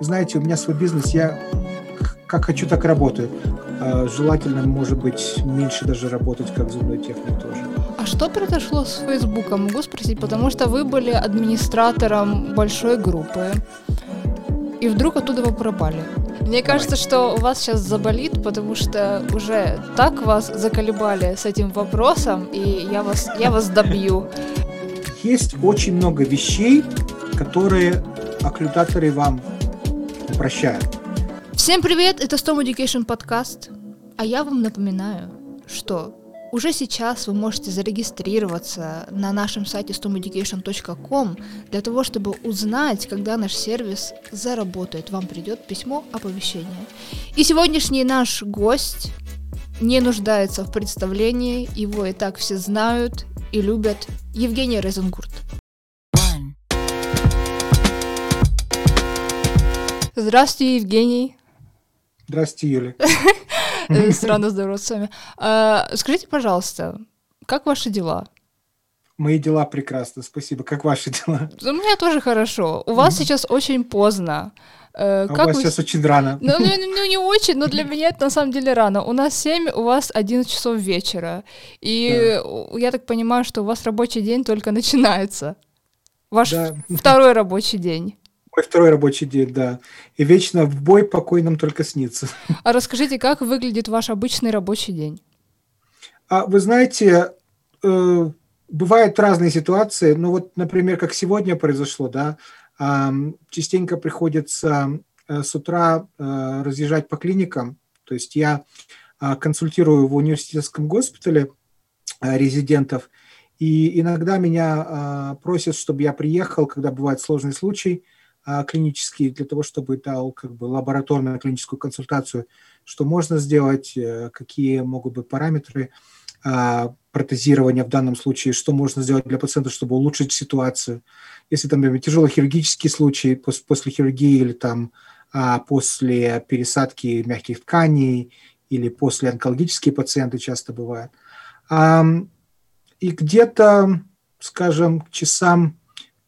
знаете, у меня свой бизнес, я как хочу, так работаю. А, желательно, может быть, меньше даже работать, как зубной техник тоже. А что произошло с Фейсбуком, могу спросить? Потому что вы были администратором большой группы, и вдруг оттуда вы пропали. Мне кажется, что у вас сейчас заболит, потому что уже так вас заколебали с этим вопросом, и я вас, я вас добью. Есть очень много вещей, которые окклюдаторы вам прощают. Всем привет, это Storm Education подкаст. А я вам напоминаю, что уже сейчас вы можете зарегистрироваться на нашем сайте stomeducation.com для того, чтобы узнать, когда наш сервис заработает. Вам придет письмо оповещения. И сегодняшний наш гость не нуждается в представлении, его и так все знают и любят. Евгений Резенгурт. Здравствуйте, Евгений. Здравствуйте, Юля. Странно здороваться с вами. А, скажите, пожалуйста, как ваши дела? Мои дела прекрасно, спасибо. Как ваши дела? У меня тоже хорошо. У вас сейчас очень поздно. Э, а как у вас вы... сейчас очень рано. Ну, ну, ну, не очень, но для меня это на самом деле рано. У нас 7, у вас 11 часов вечера. И да. я так понимаю, что у вас рабочий день только начинается. Ваш да. второй рабочий день. Мой второй рабочий день, да. И вечно в бой покойным только снится. А расскажите, как выглядит ваш обычный рабочий день? А, вы знаете, э, бывают разные ситуации. Ну вот, например, как сегодня произошло, да, э, частенько приходится э, с утра э, разъезжать по клиникам. То есть я э, консультирую в университетском госпитале э, резидентов, и иногда меня э, просят, чтобы я приехал, когда бывает сложный случай, а, клинический для того, чтобы дал как бы лабораторную клиническую консультацию, что можно сделать, э, какие могут быть параметры а, протезирования в данном случае, что можно сделать для пациента, чтобы улучшить ситуацию. Если там, например, тяжелый хирургический случай после хирургии или там а, после пересадки мягких тканей или после онкологические пациенты часто бывают. И где-то, скажем, к часам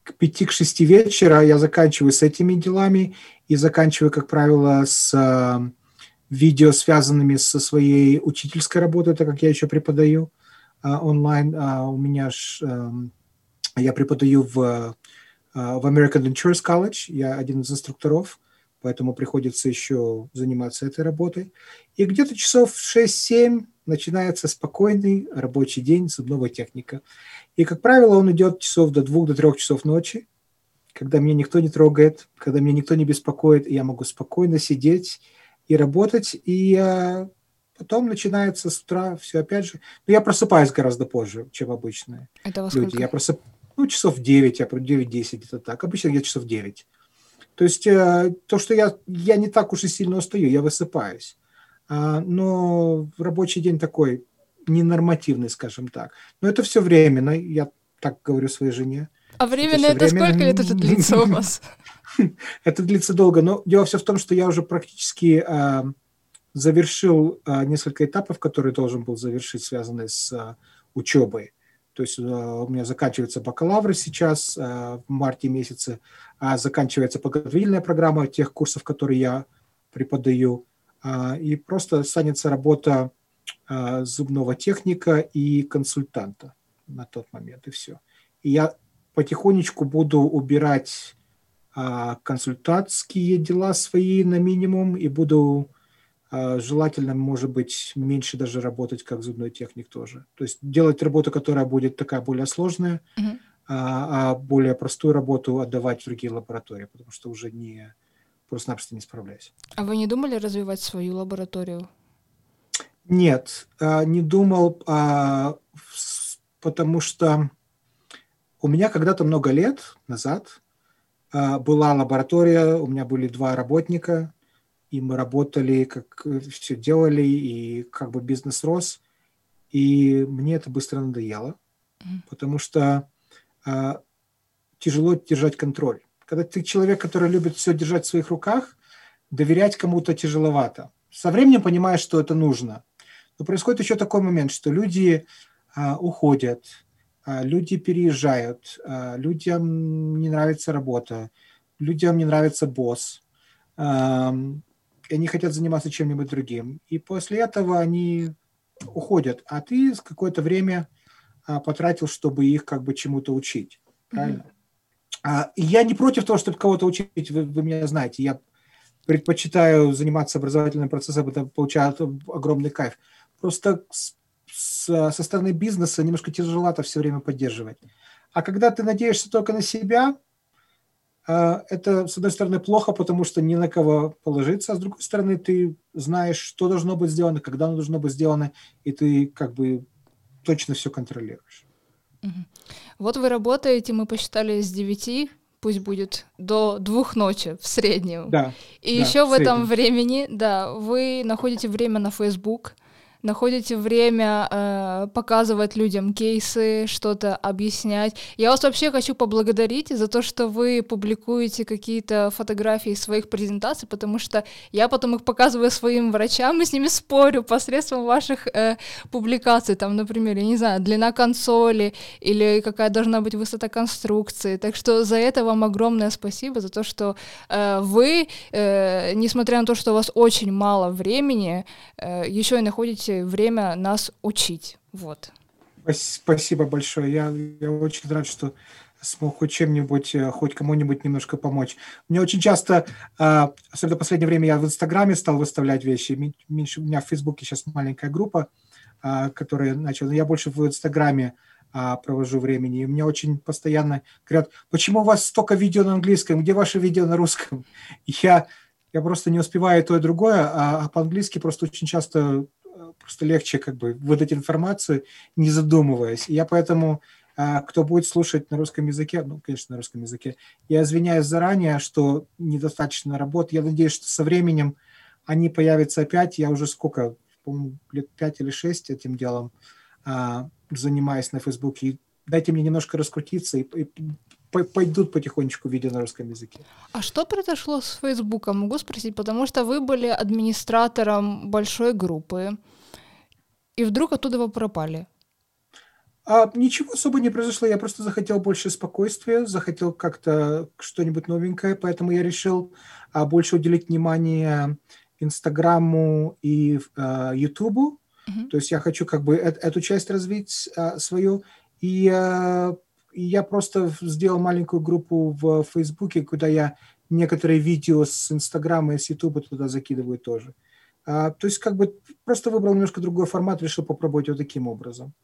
к 5-6 вечера я заканчиваю с этими делами и заканчиваю, как правило, с э, видео, связанными со своей учительской работой, так как я еще преподаю э, онлайн. Э, у меня ж, э, я преподаю в, э, в American Insurance College, я один из инструкторов, поэтому приходится еще заниматься этой работой. И где-то часов 6-7 начинается спокойный рабочий день зубного техника. И, как правило, он идет часов до двух, до трех часов ночи, когда меня никто не трогает, когда меня никто не беспокоит, и я могу спокойно сидеть и работать, и э, потом начинается с утра все опять же. Но я просыпаюсь гораздо позже, чем обычные Это во люди. Я просып... Ну, часов 9, я 9-10 где-то так. Обычно я часов 9. То есть э, то, что я, я не так уж и сильно устаю, я высыпаюсь. А, но рабочий день такой ненормативный, скажем так. Но это все временно, я так говорю своей жене. А временно это, это сколько лет это длится у вас? Это длится долго, но дело все в том, что я уже практически а, завершил а, несколько этапов, которые должен был завершить, связанные с учебой. То есть у меня заканчивается бакалавр сейчас в марте месяце, а заканчивается подготовительная программа тех курсов, которые я преподаю. А, и просто останется работа а, зубного техника и консультанта на тот момент, и все. И я потихонечку буду убирать а, консультантские дела свои на минимум и буду желательно, может быть, меньше даже работать как зубной техник тоже. То есть делать работу, которая будет такая более сложная, mm-hmm. а, а более простую работу отдавать в другие лаборатории, потому что уже не, просто-напросто не справляюсь. А вы не думали развивать свою лабораторию? Нет, а, не думал, а, потому что у меня когда-то много лет назад а, была лаборатория, у меня были два работника, и мы работали, как все делали, и как бы бизнес рос. И мне это быстро надоело, mm-hmm. потому что тяжело держать контроль. Когда ты человек, который любит все держать в своих руках, доверять кому-то тяжеловато. Со временем понимаешь, что это нужно. Но происходит еще такой момент, что люди а, уходят, а, люди переезжают, а, людям не нравится работа, людям не нравится босс, они хотят заниматься чем-нибудь другим. И после этого они уходят, а ты какое-то время а, потратил, чтобы их как бы чему-то учить. Правильно? Mm-hmm. А, я не против того, чтобы кого-то учить, вы, вы меня знаете. Я предпочитаю заниматься образовательным процессом, это получает огромный кайф. Просто с, с, со стороны бизнеса немножко тяжеловато все время поддерживать. А когда ты надеешься только на себя, это, с одной стороны, плохо, потому что ни на кого положиться, а с другой стороны, ты знаешь, что должно быть сделано, когда оно должно быть сделано, и ты как бы точно все контролируешь. Вот вы работаете, мы посчитали с 9, пусть будет до двух ночи в среднем. Да. И да, еще в, в этом времени, да, вы находите время на Facebook, находите время э, показывать людям кейсы, что-то объяснять. Я вас вообще хочу поблагодарить за то, что вы публикуете какие-то фотографии своих презентаций, потому что я потом их показываю своим врачам и с ними спорю посредством ваших э, публикаций. Там, например, я не знаю, длина консоли или какая должна быть высота конструкции. Так что за это вам огромное спасибо, за то, что э, вы, э, несмотря на то, что у вас очень мало времени, э, еще и находите время нас учить. Вот. Спасибо большое. Я, я очень рад, что смог хоть чем-нибудь, э, хоть кому-нибудь немножко помочь. Мне очень часто, а, особенно в последнее время, я в Инстаграме стал выставлять вещи. Меньше, у меня в Фейсбуке сейчас маленькая группа, а, которая начала. Я больше в Инстаграме а, провожу времени. И мне очень постоянно говорят, почему у вас столько видео на английском, где ваши видео на русском? я, я просто не успеваю то и другое, а по-английски просто очень часто просто легче как бы выдать информацию, не задумываясь. Я поэтому, а, кто будет слушать на русском языке, ну, конечно, на русском языке, я извиняюсь заранее, что недостаточно работы. Я надеюсь, что со временем они появятся опять. Я уже сколько, по-моему, лет пять или шесть этим делом а, занимаюсь на Фейсбуке. дайте мне немножко раскрутиться и пойдут потихонечку видео на русском языке. А что произошло с Фейсбуком? Могу спросить, потому что вы были администратором большой группы и вдруг оттуда вы пропали? А, ничего особо не произошло, я просто захотел больше спокойствия, захотел как-то что-нибудь новенькое, поэтому я решил а, больше уделить внимание Инстаграму и а, Ютубу. Uh-huh. То есть я хочу как бы э- эту часть развить а, свою. И, а, и я просто сделал маленькую группу в Фейсбуке, куда я некоторые видео с Инстаграма и с Ютуба туда закидываю тоже. А, то есть как бы просто выбрал немножко другой формат, решил попробовать вот таким образом.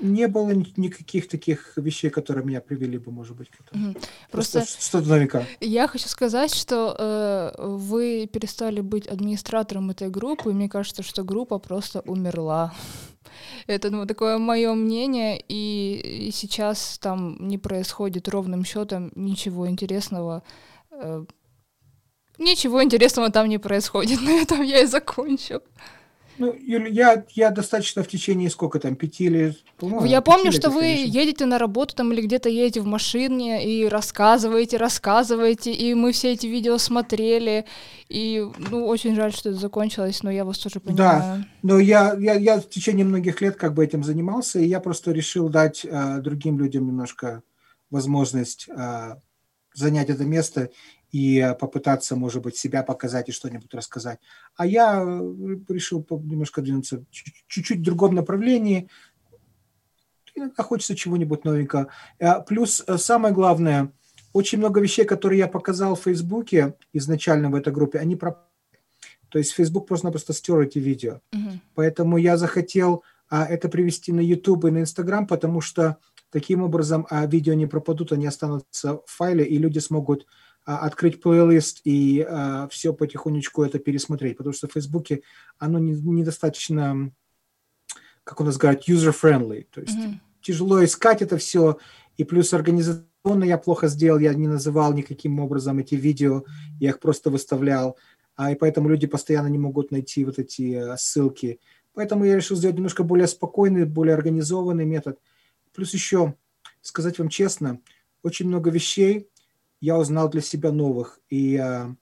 Не было никаких таких вещей, которые меня привели бы, может быть, к этому. Угу. Просто, Просто что-то новенькое. Я хочу сказать, что э, вы перестали быть администратором этой группы, и мне кажется, что группа просто умерла. Это ну, такое мое мнение, и, и сейчас там не происходит ровным счетом ничего интересного. Э, ничего интересного там не происходит. На этом я и закончу. Ну, Юля, я, я достаточно в течение сколько там, пяти или... Я помню, что вы едете на работу там или где-то едете в машине и рассказываете, рассказываете, и мы все эти видео смотрели, и, ну, очень жаль, что это закончилось, но я вас тоже понимаю. Да, но я, я, я в течение многих лет как бы этим занимался, и я просто решил дать э, другим людям немножко возможность э, занять это место и э, попытаться, может быть, себя показать и что-нибудь рассказать. А я э, решил немножко двинуться чуть-чуть в другом направлении. Иногда хочется чего-нибудь новенького. Э, плюс самое главное, очень много вещей, которые я показал в Фейсбуке изначально в этой группе, они пропали. То есть Facebook просто-напросто стер эти видео. Uh-huh. Поэтому я захотел а, это привести на YouTube и на Instagram, потому что таким образом а, видео не пропадут, они останутся в файле, и люди смогут открыть плейлист и а, все потихонечку это пересмотреть, потому что в Фейсбуке оно не, недостаточно, как у нас говорят, user-friendly, то есть mm-hmm. тяжело искать это все, и плюс организационно я плохо сделал, я не называл никаким образом эти видео, я их просто выставлял, а, и поэтому люди постоянно не могут найти вот эти а, ссылки. Поэтому я решил сделать немножко более спокойный, более организованный метод. Плюс еще, сказать вам честно, очень много вещей, я узнал для себя новых. И э,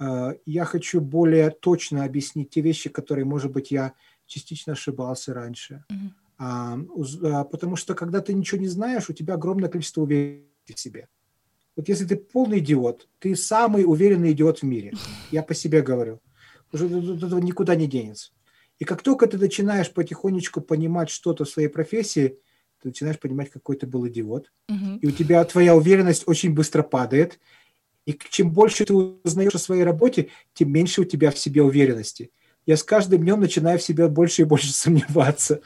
э, я хочу более точно объяснить те вещи, которые, может быть, я частично ошибался раньше. Mm-hmm. Потому что, когда ты ничего не знаешь, у тебя огромное количество уверенности в себе. Вот если ты полный идиот, ты самый уверенный идиот в мире. Я по себе говорю. Уже этого никуда не денется. И как только ты начинаешь потихонечку понимать что-то в своей профессии, ты начинаешь понимать, какой ты был идиот. Мгм. И у тебя твоя уверенность очень быстро падает. И чем больше ты узнаешь о своей работе, тем меньше у тебя в себе уверенности. Я с каждым днем начинаю в себя больше и больше сомневаться.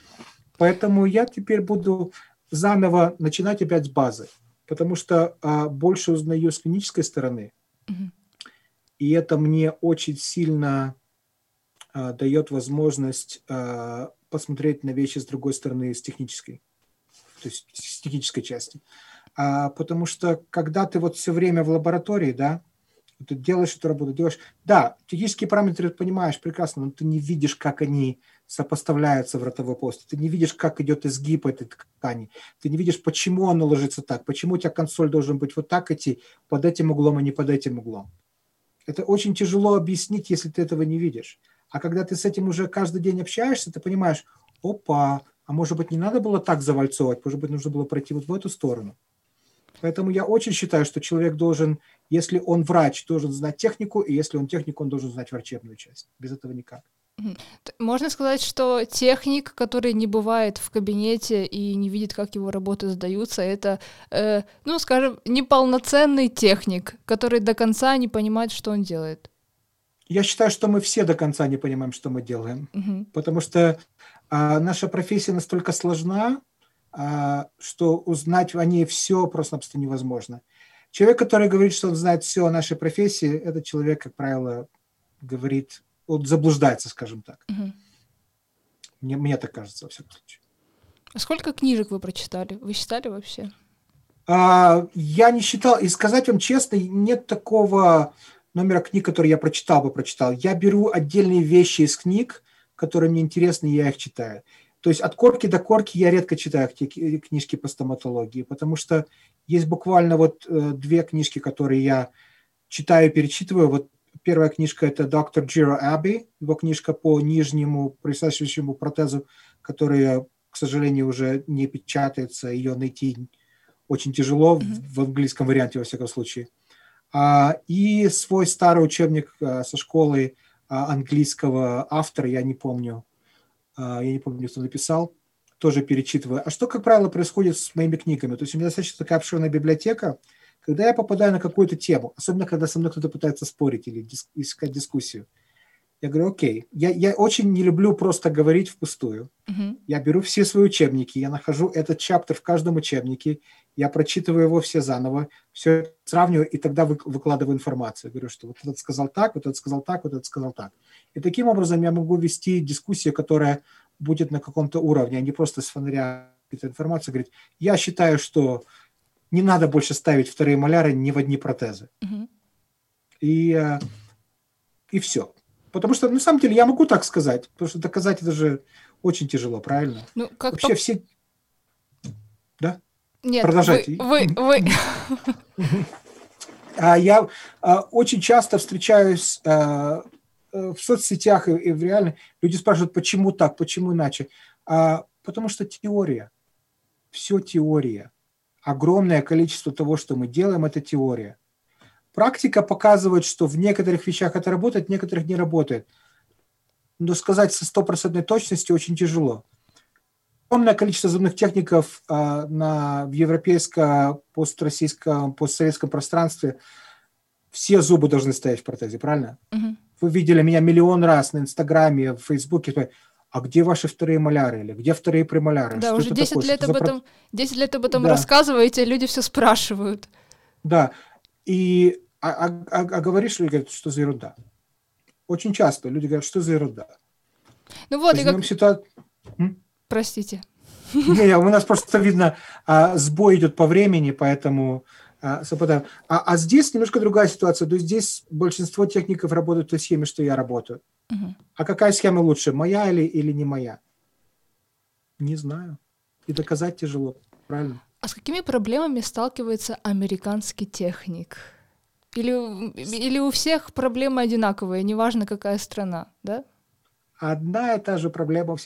Поэтому я теперь буду заново начинать опять с базы. Потому что а, больше узнаю с клинической стороны. Мгм. И это мне очень сильно а, дает возможность а, посмотреть на вещи с другой стороны, с технической, то есть с технической части. А, потому что когда ты вот все время в лаборатории, да, ты делаешь эту работу, делаешь, да, технические параметры ты понимаешь прекрасно, но ты не видишь, как они сопоставляются в ротовой полости, ты не видишь, как идет изгиб этой ткани, ты не видишь, почему оно ложится так, почему у тебя консоль должен быть вот так идти, под этим углом, а не под этим углом. Это очень тяжело объяснить, если ты этого не видишь. А когда ты с этим уже каждый день общаешься, ты понимаешь, опа, а может быть не надо было так завальцовать, может быть нужно было пройти вот в эту сторону. Поэтому я очень считаю, что человек должен, если он врач, должен знать технику, и если он техник, он должен знать врачебную часть. Без этого никак. Можно сказать, что техник, который не бывает в кабинете и не видит, как его работы сдаются, это, э, ну, скажем, неполноценный техник, который до конца не понимает, что он делает. Я считаю, что мы все до конца не понимаем, что мы делаем. Мгм. потому что а, наша профессия настолько сложна, а, что узнать о ней все просто-напросто невозможно. Человек, который говорит, что он знает все о нашей профессии, этот человек, как правило, говорит, он заблуждается, скажем так. Мгм. Мне, мне так кажется, во всяком случае. А Сколько книжек вы прочитали? Вы считали вообще? А, я не считал, и сказать вам честно, нет такого номера книг, который я прочитал бы, прочитал. Я беру отдельные вещи из книг, которые мне интересны, я их читаю. То есть от корки до корки я редко читаю книжки по стоматологии, потому что есть буквально вот э, две книжки, которые я читаю, перечитываю. Вот первая книжка – это доктор Джиро Аби, его книжка по нижнему присасывающему протезу, которая, к сожалению, уже не печатается, ее найти очень тяжело в- Мгм. в английском варианте, во всяком случае. А, и свой старый учебник а, со школы английского автора, я не помню, а, я не помню, кто написал, тоже перечитываю. А что, как правило, происходит с моими книгами? То есть у меня достаточно такая обширная библиотека, когда я попадаю на какую-то тему, особенно когда со мной кто-то пытается спорить или дис- искать дискуссию, я говорю, окей, я, я очень не люблю просто говорить впустую. Мгм. Я беру все свои учебники, я нахожу этот чаптер в каждом учебнике, я прочитываю его все заново, все сравниваю и тогда вы- выкладываю информацию. Говорю, что вот этот сказал так, вот этот сказал так, вот этот сказал так. И таким образом я могу вести дискуссию, которая будет на каком-то уровне, а не просто с фонаря какую-то информацию говорить. Я считаю, что не надо больше ставить вторые маляры ни в одни протезы. Мгм. И, э, и все. Потому что, на самом деле, я могу так сказать, потому что доказать это же очень тяжело, правильно? Ну, как Вообще по- все... Нет, продолжайте. Вы, вы, вы- А Я а, очень часто встречаюсь а, э, в соцсетях и, и в реальной. Люди спрашивают, почему так, почему иначе. А, потому что теория. Все теория. Огромное количество того, что мы делаем, это теория. Практика показывает, что в некоторых вещах это работает, в некоторых не работает. Но сказать со стопроцентной точностью очень тяжело. Огромное количество зубных техников а, на, в европейском, построссийском, постсоветском пространстве все зубы должны стоять в протезе, правильно? Мгм. Вы видели меня миллион раз на Инстаграме, в Фейсбуке. А где ваши вторые маляры? Или где вторые премоляры? Да, Что уже это 10 такое? лет Что об за про- этом, 10 лет об этом Да. рассказываете, люди все спрашивают. Да. И а, а- а- а говоришь, люди говорят, что за ерунда. Очень часто люди говорят, что за ерунда. Ну вот, и Возьмем как... ситуацию. Простите. Не, у нас просто видно, а, сбой идет по времени, поэтому а, совпадаем. А, а здесь немножко другая ситуация. То есть здесь большинство техников работают в той схеме, что я работаю. Мгм. А какая схема лучше, моя или, или не моя? Не знаю. И доказать тяжело, правильно? А с какими проблемами сталкивается американский техник? Или, или у всех проблемы одинаковые, неважно какая страна, да? Одна и та же проблема.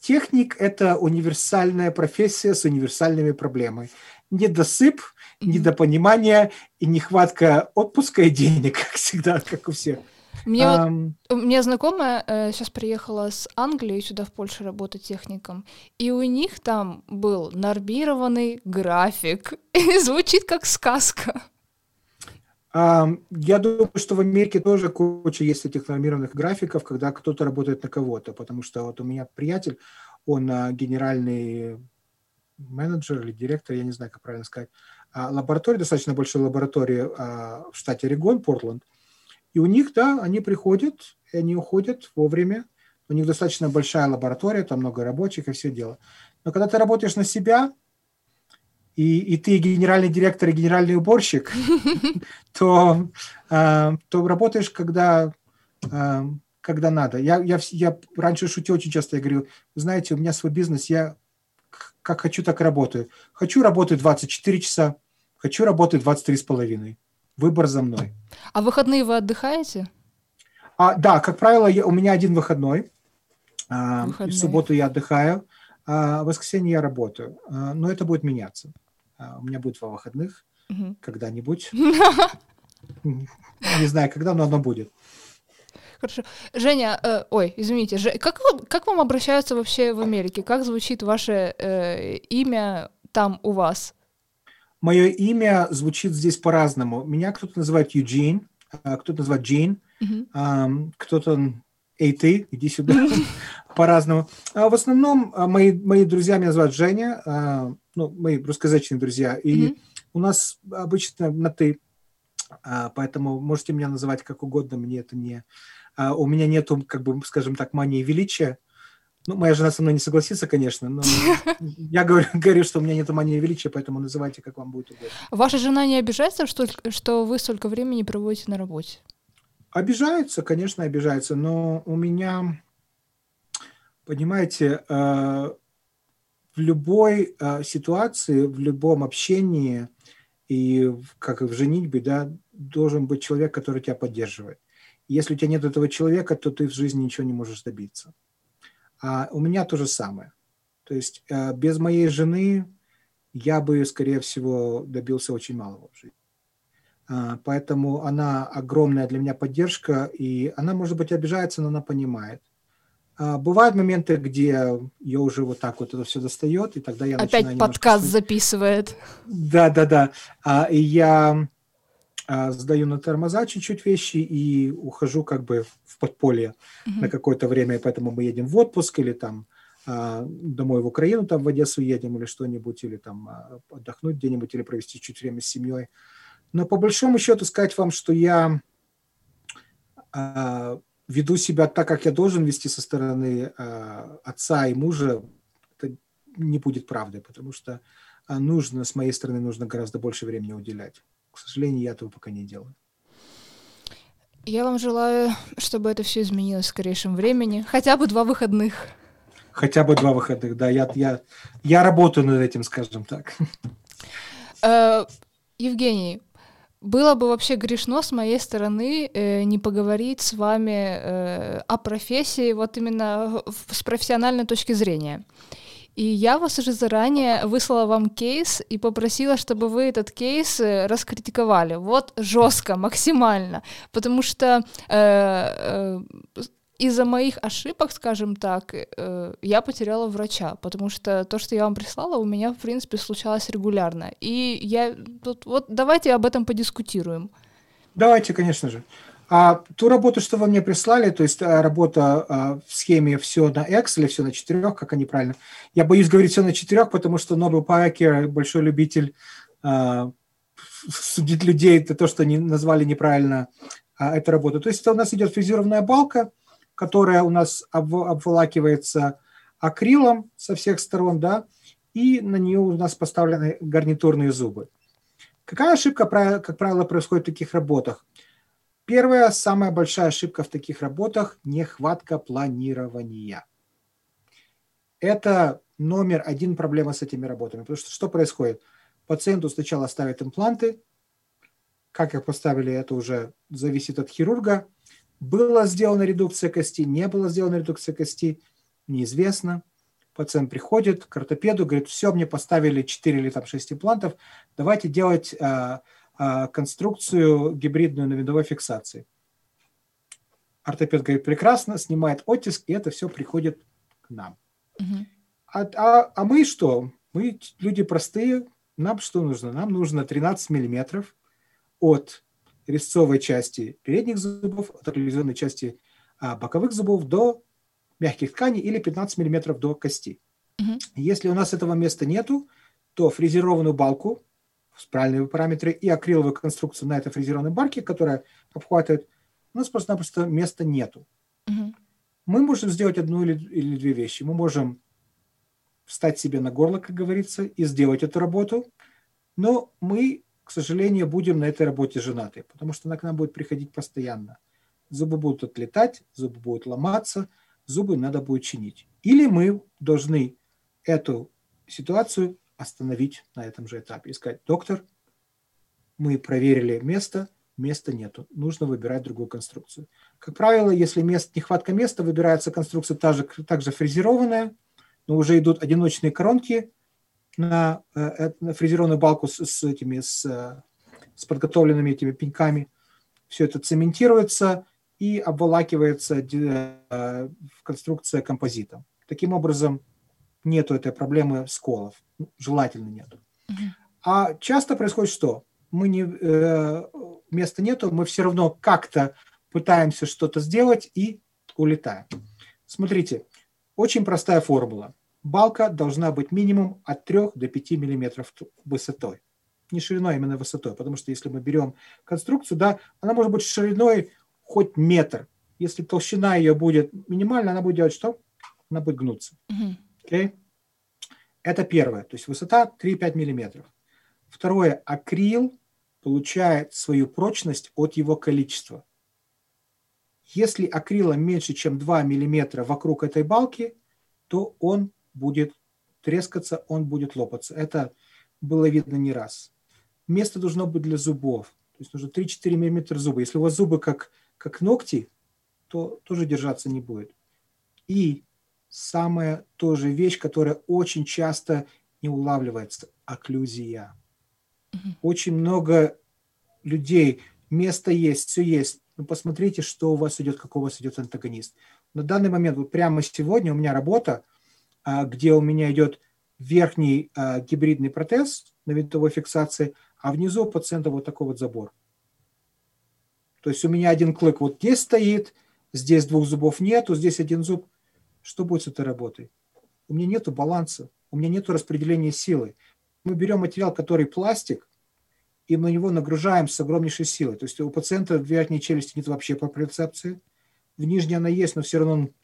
Техник – это универсальная профессия с универсальными проблемами. недосып, недопонимание и нехватка отпуска и денег, как всегда, как у всех. Мне, um, вот, у меня знакомая э, сейчас приехала с Англии сюда в Польшу работать техником, и у них там был нормированный график. Звучит как сказка. Я думаю, что в Америке тоже куча есть этих нормированных графиков, когда кто-то работает на кого-то, потому что вот у меня приятель, он а, генеральный менеджер или директор, я не знаю, как правильно сказать, а, лаборатории, достаточно большой лаборатории а, в штате Орегон, Портленд, и у них, да, они приходят, и они уходят вовремя. У них достаточно большая лаборатория, там много рабочих и все дело. Но когда ты работаешь на себя, и, и ты генеральный директор и генеральный уборщик, то, э, то работаешь, когда, э, когда надо. Я, я, я раньше шутил очень часто, я говорю, знаете, у меня свой бизнес, я как хочу, так и работаю. Хочу работать 24 часа, хочу работать 23 с половиной. Выбор за мной. А выходные вы отдыхаете? А, да, как правило, я, у меня один выходной. А, в субботу я отдыхаю, а в воскресенье я работаю. А, но это будет меняться. А, у меня будет два выходных угу. когда-нибудь. Не знаю, когда, но оно будет. Хорошо. Женя, э, ой, извините, Ж, как, как вам обращаются вообще в Америке? Как звучит ваше э, имя там у вас? Мое имя звучит здесь по-разному. Меня кто-то называет Юджин, а, кто-то называет Джин, uh-huh. кто-то «Эй, ты, иди сюда», по-разному. А в основном а, мои, мои друзья меня называют Женя, ну, мои русскоязычные друзья, и uh-huh. у нас обычно на «ты», поэтому можете меня называть как угодно, мне это не... У меня нету, как бы, скажем так, мании величия, ну, моя жена со мной не согласится, конечно, но я говорю, говорю, что у меня нет мании величия, поэтому называйте, как вам будет угодно. Ваша жена не обижается, что, что вы столько времени проводите на работе? Обижается, конечно, обижается, но у меня, понимаете, э, в любой э, ситуации, в любом общении и как и в женитьбе, да, должен быть человек, который тебя поддерживает. Если у тебя нет этого человека, то ты в жизни ничего не можешь добиться. А у меня то же самое. То есть э, без моей жены я бы, скорее всего, добился очень малого в жизни. А, поэтому она огромная для меня поддержка, и она, может быть, обижается, но она понимает. А, бывают моменты, где ее уже вот так вот это все достает, и тогда я Опять начинаю подкаст немножко... записывает. Да, да, да. А, и я а, сдаю на тормоза чуть-чуть вещи и ухожу как бы в подполье mm-hmm. на какое-то время, и поэтому мы едем в отпуск или там а, домой в Украину, там в Одессу едем или что-нибудь, или там а, отдохнуть где-нибудь, или провести чуть время с семьей. Но по большому счету сказать вам, что я веду себя так, как я должен вести со стороны отца и мужа, это не будет правдой, потому что нужно, с моей стороны, нужно гораздо больше времени уделять. К сожалению, я этого пока не делаю. Я вам желаю, чтобы это все изменилось в скорейшем времени. Хотя бы два выходных. Хотя бы два выходных, да. Я, я, я работаю над этим, скажем так. Э, Евгений, было бы вообще грешно с моей стороны э, не поговорить с вами э, о профессии вот именно с профессиональной точки зрения. И я вас уже заранее выслала вам кейс и попросила, чтобы вы этот кейс э, раскритиковали. Вот жестко, максимально. Потому что э, э, из-за моих ошибок, скажем так, э, я потеряла врача, потому что то, что я вам прислала, у меня, в принципе, случалось регулярно. И я тут вот давайте об этом подискутируем. Давайте, конечно же. А ту работу, что вы мне прислали, то есть а, работа а, в схеме все на или все на четырех, как они правильно. Я боюсь говорить все на четырех, потому что Нобел Пайкер большой любитель а, судить людей, это то, что они назвали неправильно а, эту работу. То есть это у нас идет фрезерованная балка, которая у нас обволакивается акрилом со всех сторон, да, и на нее у нас поставлены гарнитурные зубы. Какая ошибка, как правило, происходит в таких работах? Первая, самая большая ошибка в таких работах – нехватка планирования. Это номер один проблема с этими работами. Потому что что происходит? Пациенту сначала ставят импланты, как их поставили, это уже зависит от хирурга. Была сделана редукция кости, не была сделана редукция кости, неизвестно. пациент приходит к ортопеду, говорит, все, мне поставили 4 или там 6 имплантов, давайте делать а, а, конструкцию гибридную на видовой фиксации. Ортопед говорит, прекрасно, снимает оттиск, и это все приходит к нам. Угу. А, а, а мы что? Мы люди простые, нам что нужно? Нам нужно 13 миллиметров от резцовой части передних зубов, от окклюзионной части а, боковых зубов до мягких тканей или 15 мм до кости. Угу. Если у нас этого места нету, то фрезерованную балку с правильными параметры и акриловую конструкцию на этой фрезерованной барке, которая обхватывает, у нас просто-напросто места нету. Угу. Мы можем сделать одну или, или две вещи. Мы можем встать себе на горло, как говорится, и сделать эту работу, но мы, к сожалению, будем на этой работе женаты, потому что она к нам будет приходить постоянно. Зубы будут отлетать, зубы будут ломаться – зубы надо будет чинить. Или мы должны эту ситуацию остановить на этом же этапе и сказать, доктор, мы проверили место, места нету, нужно выбирать другую конструкцию. Как правило, если мест, нехватка места, выбирается конструкция также, также фрезерованная, но уже идут одиночные коронки на, э, на фрезерованную балку с, с этими с, э, с подготовленными этими пеньками. Все это цементируется, и обволакивается э, конструкция композитом. Таким образом, нету этой проблемы сколов. Ну, желательно нету. А часто происходит что? Мы не, э, места нету, мы все равно как-то пытаемся что-то сделать и улетаем. Смотрите, очень простая формула. Балка должна быть минимум от 3 до 5 миллиметров высотой. Не шириной, а именно высотой. Потому что если мы берем конструкцию, да, она может быть шириной хоть метр. Если толщина ее будет минимальна, она будет делать что? Она будет гнуться. Okay? Это первое. То есть высота 3-5 миллиметров. Второе. Акрил получает свою прочность от его количества. Если акрила меньше, чем 2 миллиметра вокруг этой балки, то он будет трескаться, он будет лопаться. Это было видно не раз. Место должно быть для зубов. То есть нужно 3-4 миллиметра зуба. Если у вас зубы как как ногти, то тоже держаться не будет. И самая тоже вещь, которая очень часто не улавливается – окклюзия. Очень много людей, место есть, все есть. Но посмотрите, что у вас идет, какой у вас идет антагонист. На данный момент, вот прямо сегодня у меня работа, где у меня идет верхний а, гибридный протез на винтовой фиксации, а внизу у пациента вот такой вот забор. То есть у меня один клык вот здесь стоит, здесь двух зубов нету, здесь один зуб. Что будет с этой работой? У меня нету баланса, у меня нету распределения силы. Мы берем материал, который пластик, и мы на него нагружаем с огромнейшей силой. То есть у пациента в верхней челюсти нет вообще проприцепции, в нижней она есть, но все равно он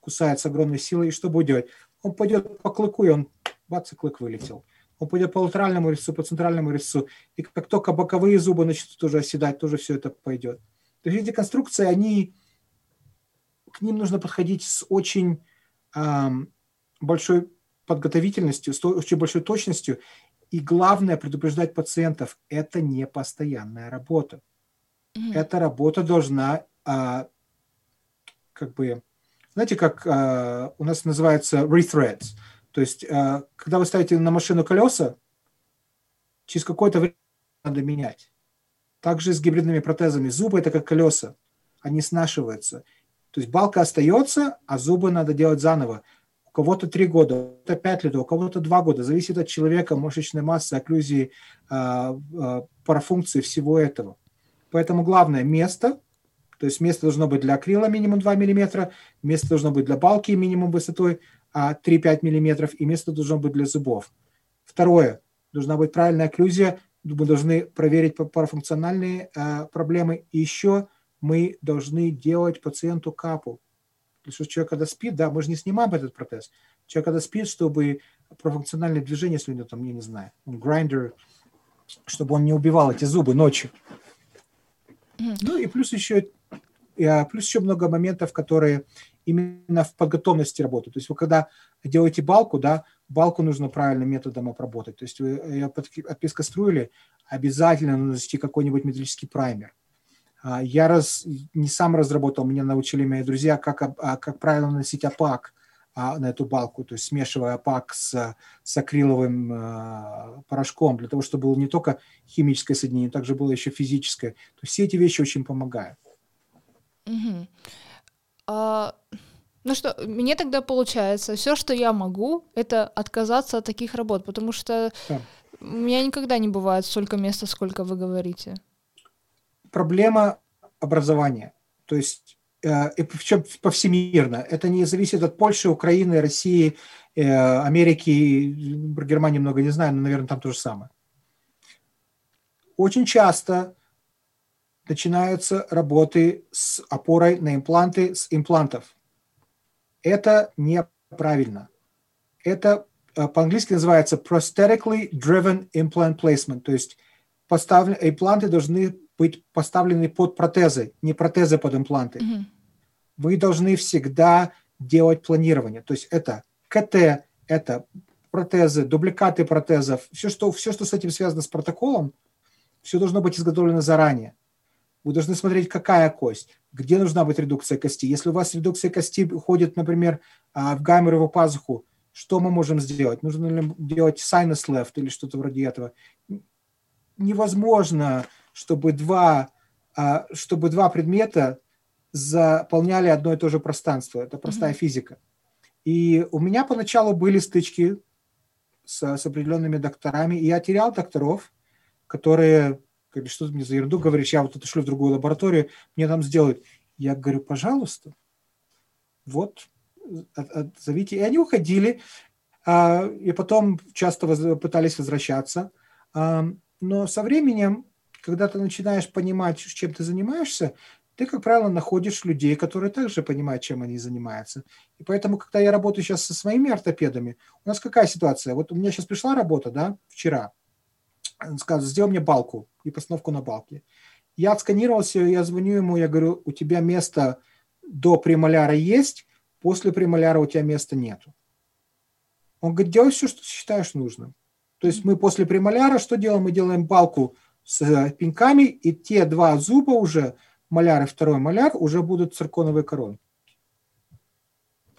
кусает с огромной силой. И что будет делать? Он пойдет по клыку, и он, бац, и клык вылетел он пойдет по латеральному резцу, по центральному резцу. И как только боковые зубы начнут тоже оседать, тоже все это пойдет. То есть эти конструкции, они, к ним нужно подходить с очень эм, большой подготовительностью, с очень большой точностью. И главное, предупреждать пациентов, это не постоянная работа. Mm-hmm. Эта работа должна, э, как бы, знаете, как э, у нас называется rethreads – то есть, э, когда вы ставите на машину колеса, через какое-то время надо менять. Также с гибридными протезами. Зубы – это как колеса. Они снашиваются. То есть балка остается, а зубы надо делать заново. У кого-то три года, у кого-то пять лет, у кого-то два года. Зависит от человека, мышечной массы, окклюзии, э, э, парафункции, всего этого. Поэтому главное – место. То есть место должно быть для акрила минимум 2 мм, место должно быть для балки минимум высотой 3-5 мм, и место должно быть для зубов. Второе, должна быть правильная окклюзия, мы должны проверить парафункциональные э, проблемы. И еще мы должны делать пациенту капу. Потому что человек, когда спит, да, мы же не снимаем этот протез. Человек, когда спит, чтобы профункциональное движение, если у него там, я не знаю, грайндер, чтобы он не убивал эти зубы ночью. Ну и плюс еще, плюс еще много моментов, которые именно в подготовности работы. То есть вы когда делаете балку, да, балку нужно правильным методом обработать. То есть вы ее отпескоструили, обязательно нанести какой-нибудь металлический праймер. А, я раз, не сам разработал, меня научили мои друзья, как, а, как правильно наносить опак а, на эту балку, то есть смешивая пак с, с акриловым а, порошком, для того, чтобы было не только химическое соединение, также было еще физическое. То есть все эти вещи очень помогают. Угу. А, ну что, мне тогда получается, все, что я могу, это отказаться от таких работ, потому что да. у меня никогда не бывает столько места, сколько вы говорите. Проблема образования. То есть Э, и причем повсемирно. Это не зависит от Польши, Украины, России, э, Америки, про Германию много не знаю, но, наверное, там то же самое. Очень часто начинаются работы с опорой на импланты с имплантов. Это неправильно. Это э, по-английски называется prosthetically driven implant placement, то есть поставлен, импланты должны быть поставлены под протезы, не протезы под импланты. Mm-hmm. Вы должны всегда делать планирование. То есть это КТ, это протезы, дубликаты протезов, все что, все, что с этим связано с протоколом, все должно быть изготовлено заранее. Вы должны смотреть, какая кость, где нужна быть редукция кости. Если у вас редукция кости уходит, например, а, в гаймеровую пазуху, что мы можем сделать? Нужно ли делать sinus left или что-то вроде этого? Невозможно чтобы два, а, чтобы два предмета заполняли одно и то же пространство. Это простая mm-hmm. физика. И у меня поначалу были стычки с, с определенными докторами, и я терял докторов, которые говорили, что ты мне за ерунду говоришь, я вот это шлю в другую лабораторию, мне там сделают. Я говорю, пожалуйста, вот, зовите. И они уходили, а, и потом часто пытались возвращаться. Но со временем когда ты начинаешь понимать, чем ты занимаешься, ты, как правило, находишь людей, которые также понимают, чем они занимаются. И поэтому, когда я работаю сейчас со своими ортопедами, у нас какая ситуация? Вот у меня сейчас пришла работа, да, вчера. Сказал, сделай мне балку и постановку на балке. Я отсканировался, я звоню ему, я говорю, у тебя место до премоляра есть, после премоляра у тебя места нету. Он говорит, делай все, что считаешь нужным. То есть мы после премоляра что делаем? Мы делаем балку с э, пеньками, и те два зуба уже, маляр и второй маляр, уже будут цирконовые короны.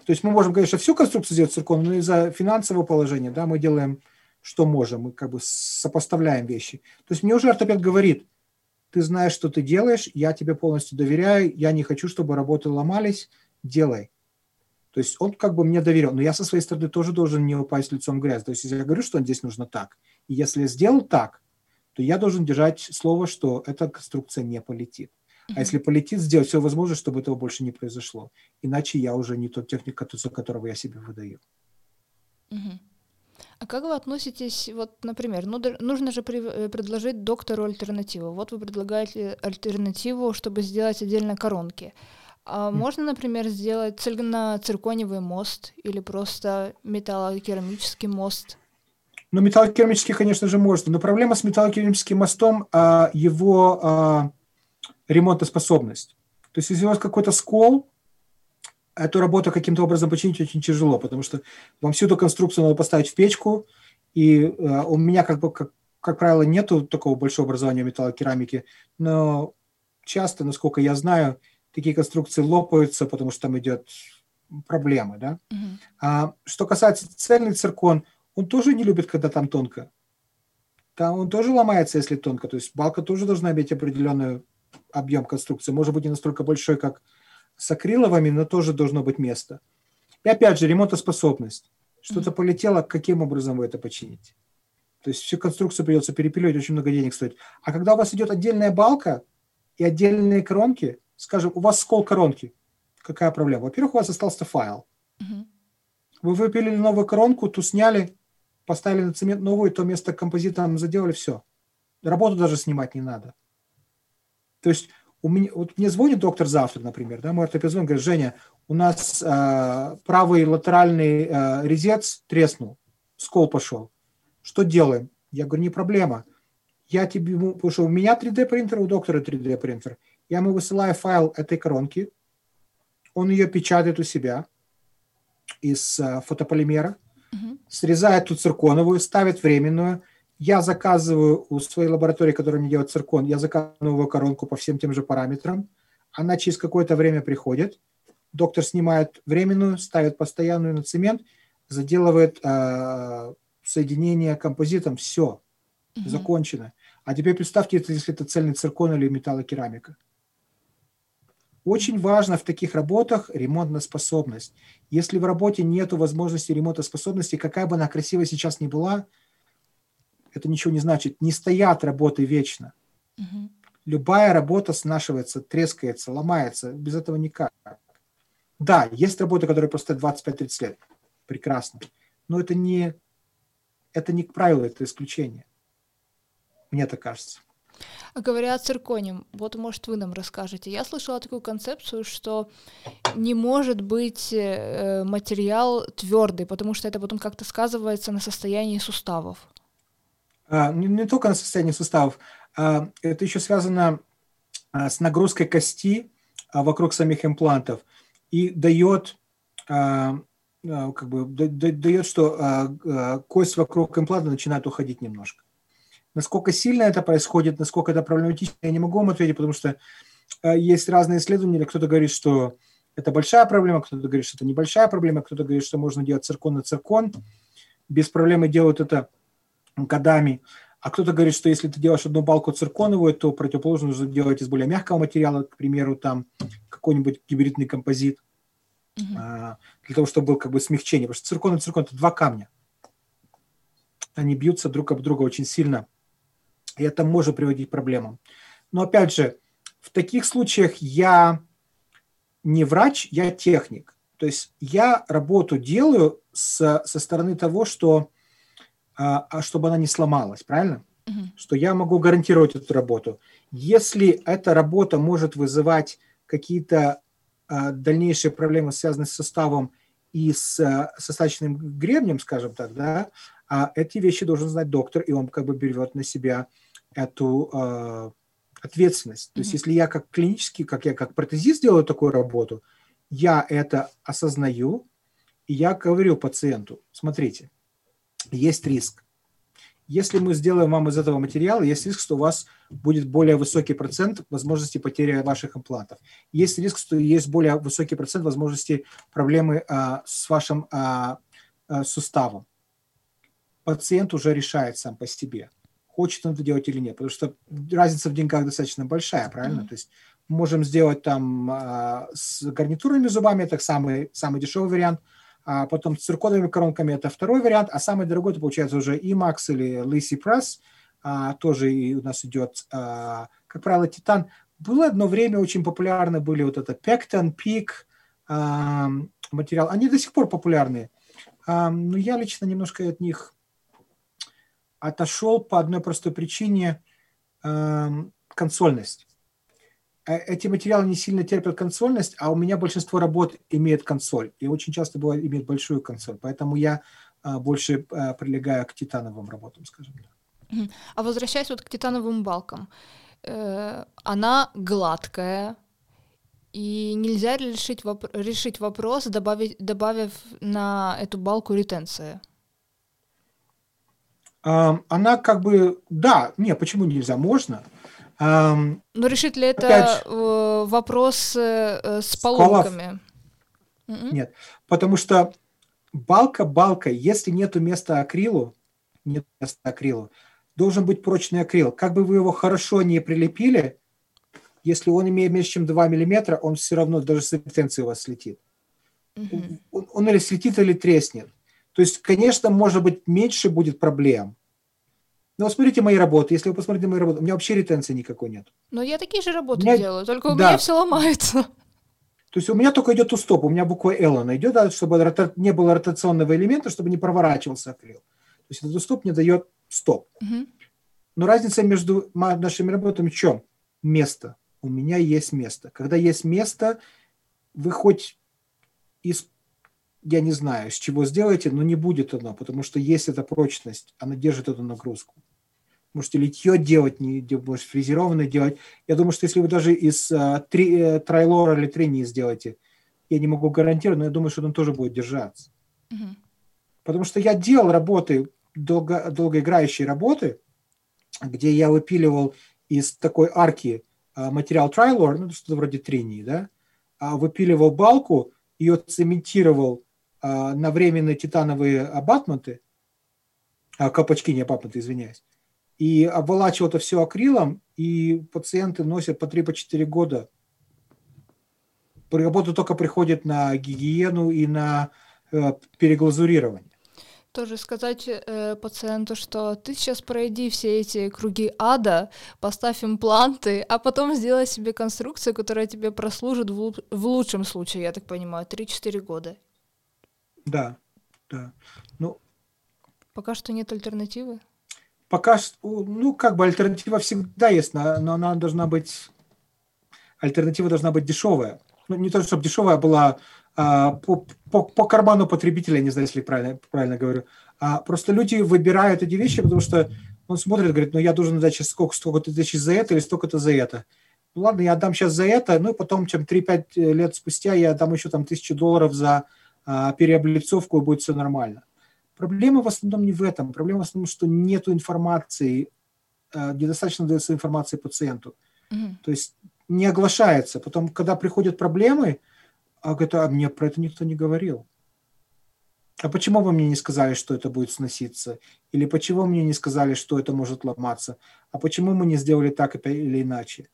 То есть мы можем, конечно, всю конструкцию сделать цирконом, но из-за финансового положения да, мы делаем, что можем, мы как бы сопоставляем вещи. То есть мне уже ортопед говорит, ты знаешь, что ты делаешь, я тебе полностью доверяю, я не хочу, чтобы работы ломались, делай. То есть он как бы мне доверил, но я со своей стороны тоже должен не упасть лицом в грязь. То есть если я говорю, что здесь нужно так, и если я сделал так, то я должен держать слово, что эта конструкция не полетит. А если полетит, сделать все возможное, чтобы этого больше не произошло. Иначе я уже не тот техник, за которого я себе выдаю. А как вы относитесь, вот, например, ну, нужно же при, э, предложить доктору альтернативу. Вот вы предлагаете альтернативу, чтобы сделать отдельно коронки. А mm. можно, например, сделать цельно-цирконевый мост или просто металлокерамический мост? Ну, металлокерамический, конечно же, можно. Но проблема с металлокерамическим мостом а, его а, ремонтоспособность. То есть, если у вас какой-то скол, эту работу каким-то образом починить очень тяжело, потому что вам всю эту конструкцию надо поставить в печку, и а, у меня, как бы, как, как правило, нету такого большого образования в металлокерамике, но часто, насколько я знаю, такие конструкции лопаются, потому что там идет проблемы, да. Uh-huh. А, что касается цельный циркон, он тоже не любит, когда там тонко. Там он тоже ломается, если тонко. То есть балка тоже должна иметь определенный объем конструкции. Может быть, не настолько большой, как с акриловыми, но тоже должно быть место. И опять же, ремонтоспособность. Что-то полетело, каким образом вы это почините? То есть всю конструкцию придется перепиливать, очень много денег стоит. А когда у вас идет отдельная балка и отдельные коронки, скажем, у вас скол коронки, какая проблема? Во-первых, у вас остался файл. Mm-hmm. Вы выпилили новую коронку, ту сняли, поставили на цемент новую, то место композитом заделали, все. Работу даже снимать не надо. То есть у меня, вот мне звонит доктор завтра, например, да, мой ортопед говорит, Женя, у нас э, правый латеральный э, резец треснул, скол пошел. Что делаем? Я говорю, не проблема. Я тебе, потому что у меня 3D принтер, у доктора 3D принтер. Я ему высылаю файл этой коронки, он ее печатает у себя из э, фотополимера, угу. срезает ту цирконовую, ставит временную. Я заказываю у своей лаборатории, которая мне делает циркон, я заказываю новую коронку по всем тем же параметрам. Она через какое-то время приходит. доктор снимает временную, ставит постоянную на цемент, заделывает э, соединение композитом, все, угу. закончено. А теперь представьте, если это цельный циркон или металлокерамика. Очень важно в таких работах ремонтная способность. Если в работе нет возможности ремонтоспособности, какая бы она красивая сейчас ни была, это ничего не значит. Не стоят работы вечно. Угу. Любая работа снашивается, трескается, ломается. Без этого никак. Да, есть работы, которые просто 25-30 лет. Прекрасно. Но это не, это не правило, это исключение. Мне так кажется. А говоря о цирконе, вот, может, вы нам расскажете. Я слышала такую концепцию, что не может быть э, материал твердый, потому что это потом как-то сказывается на состоянии суставов. А, не, не только на состоянии суставов. А, это еще связано а, с нагрузкой кости вокруг самих имплантов и дает как бы дает, что кость вокруг импланта начинает уходить немножко. Насколько сильно это происходит, насколько это проблематично, я не могу вам ответить, потому что есть разные исследования. Кто-то говорит, что это большая проблема, кто-то говорит, что это небольшая проблема, кто-то говорит, что можно делать циркон на циркон. Без проблемы делают это годами. А кто-то говорит, что если ты делаешь одну балку цирконовую, то противоположно нужно делать из более мягкого материала, к примеру, там какой-нибудь гибридный композит, uh-huh. для того, чтобы был как бы смягчение. Потому что циркон и циркон – это два камня. Они бьются друг об друга очень сильно и это может приводить к проблемам. Но опять же, в таких случаях я не врач, я техник. То есть я работу делаю с, со стороны того, что а, а чтобы она не сломалась, правильно? Uh-huh. Что я могу гарантировать эту работу. Если эта работа может вызывать какие-то а, дальнейшие проблемы, связанные с составом и с, а, с остаточным гребнем, скажем так, да, а эти вещи должен знать доктор, и он как бы берет на себя эту э, ответственность. Mm-hmm. То есть, если я как клинический, как я как протезист делаю такую работу, я это осознаю, и я говорю пациенту, смотрите, есть риск. Если мы сделаем вам из этого материала, есть риск, что у вас будет более высокий процент возможности потери ваших имплантов. Есть риск, что есть более высокий процент возможности проблемы а, с вашим а, а, суставом. Пациент уже решает сам по себе хочет он это делать или нет, потому что разница в деньгах достаточно большая, правильно? Mm-hmm. То есть можем сделать там а, с гарнитурными зубами, это самый, самый дешевый вариант, а потом с цирконовыми коронками это второй вариант, а самый дорогой это получается уже IMAX или Lisi Press, а, тоже и у нас идет, а, как правило, титан. Было одно время очень популярны были вот это Pecton, Peak а, материал, они до сих пор популярны, а, но я лично немножко от них отошел по одной простой причине э, консольность. Э, эти материалы не сильно терпят консольность, а у меня большинство работ имеет консоль. И очень часто бывает имеет большую консоль. Поэтому я э, больше э, прилегаю к титановым работам, скажем так. А возвращаясь вот к титановым балкам, она гладкая, и нельзя решить, воп- решить вопрос, добавить, добавив на эту балку ретенция? она как бы, да, не, почему нельзя, можно. Но решит ли это опять, э, вопрос э, с поломками? Нет, потому что балка балка, если нету места акрилу, нет места акрилу, должен быть прочный акрил. Как бы вы его хорошо не прилепили, если он имеет меньше, чем 2 мм, он все равно даже с ретенцией у вас слетит. Угу. Он, он или слетит, или треснет. То есть, конечно, может быть, меньше будет проблем. Но смотрите мои работы. Если вы посмотрите мои работы, у меня вообще ретенции никакой нет. Но я такие же работы меня... делаю, только у да. меня все ломается. То есть у меня только идет устоп, у меня буква L она идет, да, чтобы не было ротационного элемента, чтобы не проворачивался акрил. То есть этот устоп мне дает стоп. Угу. Но разница между нашими работами в чем? Место. У меня есть место. Когда есть место, вы хоть из я не знаю, с чего сделаете, но не будет оно, потому что есть эта прочность, она держит эту нагрузку. Можете литье делать, не, можете фрезерованное делать. Я думаю, что если вы даже из а, три, э, трайлора или трени сделаете, я не могу гарантировать, но я думаю, что он тоже будет держаться. Угу. Потому что я делал работы, долго, долгоиграющие работы, где я выпиливал из такой арки а, материал трайлор, ну, что-то вроде трени, да, а, выпиливал балку, ее цементировал на временные титановые абатменты, а, колпачки, не абатменты, извиняюсь, и обволачивал это все акрилом, и пациенты носят по 3-4 года. Работа только приходит на гигиену и на э, переглазурирование тоже сказать э, пациенту, что ты сейчас пройди все эти круги ада, поставь импланты, а потом сделай себе конструкцию, которая тебе прослужит в, в лучшем случае, я так понимаю, 3-4 года. Да, да. Ну, пока что нет альтернативы? Пока что, ну, как бы альтернатива всегда есть, но она должна быть, альтернатива должна быть дешевая. Ну, не то, чтобы дешевая была а, по, по, по карману потребителя, не знаю, если правильно, правильно говорю. А просто люди выбирают эти вещи, потому что он смотрит говорит, ну я должен дать сейчас сколько, столько-то тысяч за это или столько-то за это. Ну ладно, я отдам сейчас за это, ну и потом, чем 3-5 лет спустя, я отдам еще там тысячу долларов за а, переоблицовку, и будет все нормально. Проблема в основном не в этом. Проблема в основном, что нет информации, а, недостаточно дается информации пациенту. Mm-hmm. То есть не оглашается. Потом, когда приходят проблемы, а говорит, а мне про это никто не говорил. А почему вы мне не сказали, что это будет сноситься? Или почему мне не сказали, что это может ломаться? А почему мы не сделали так или иначе?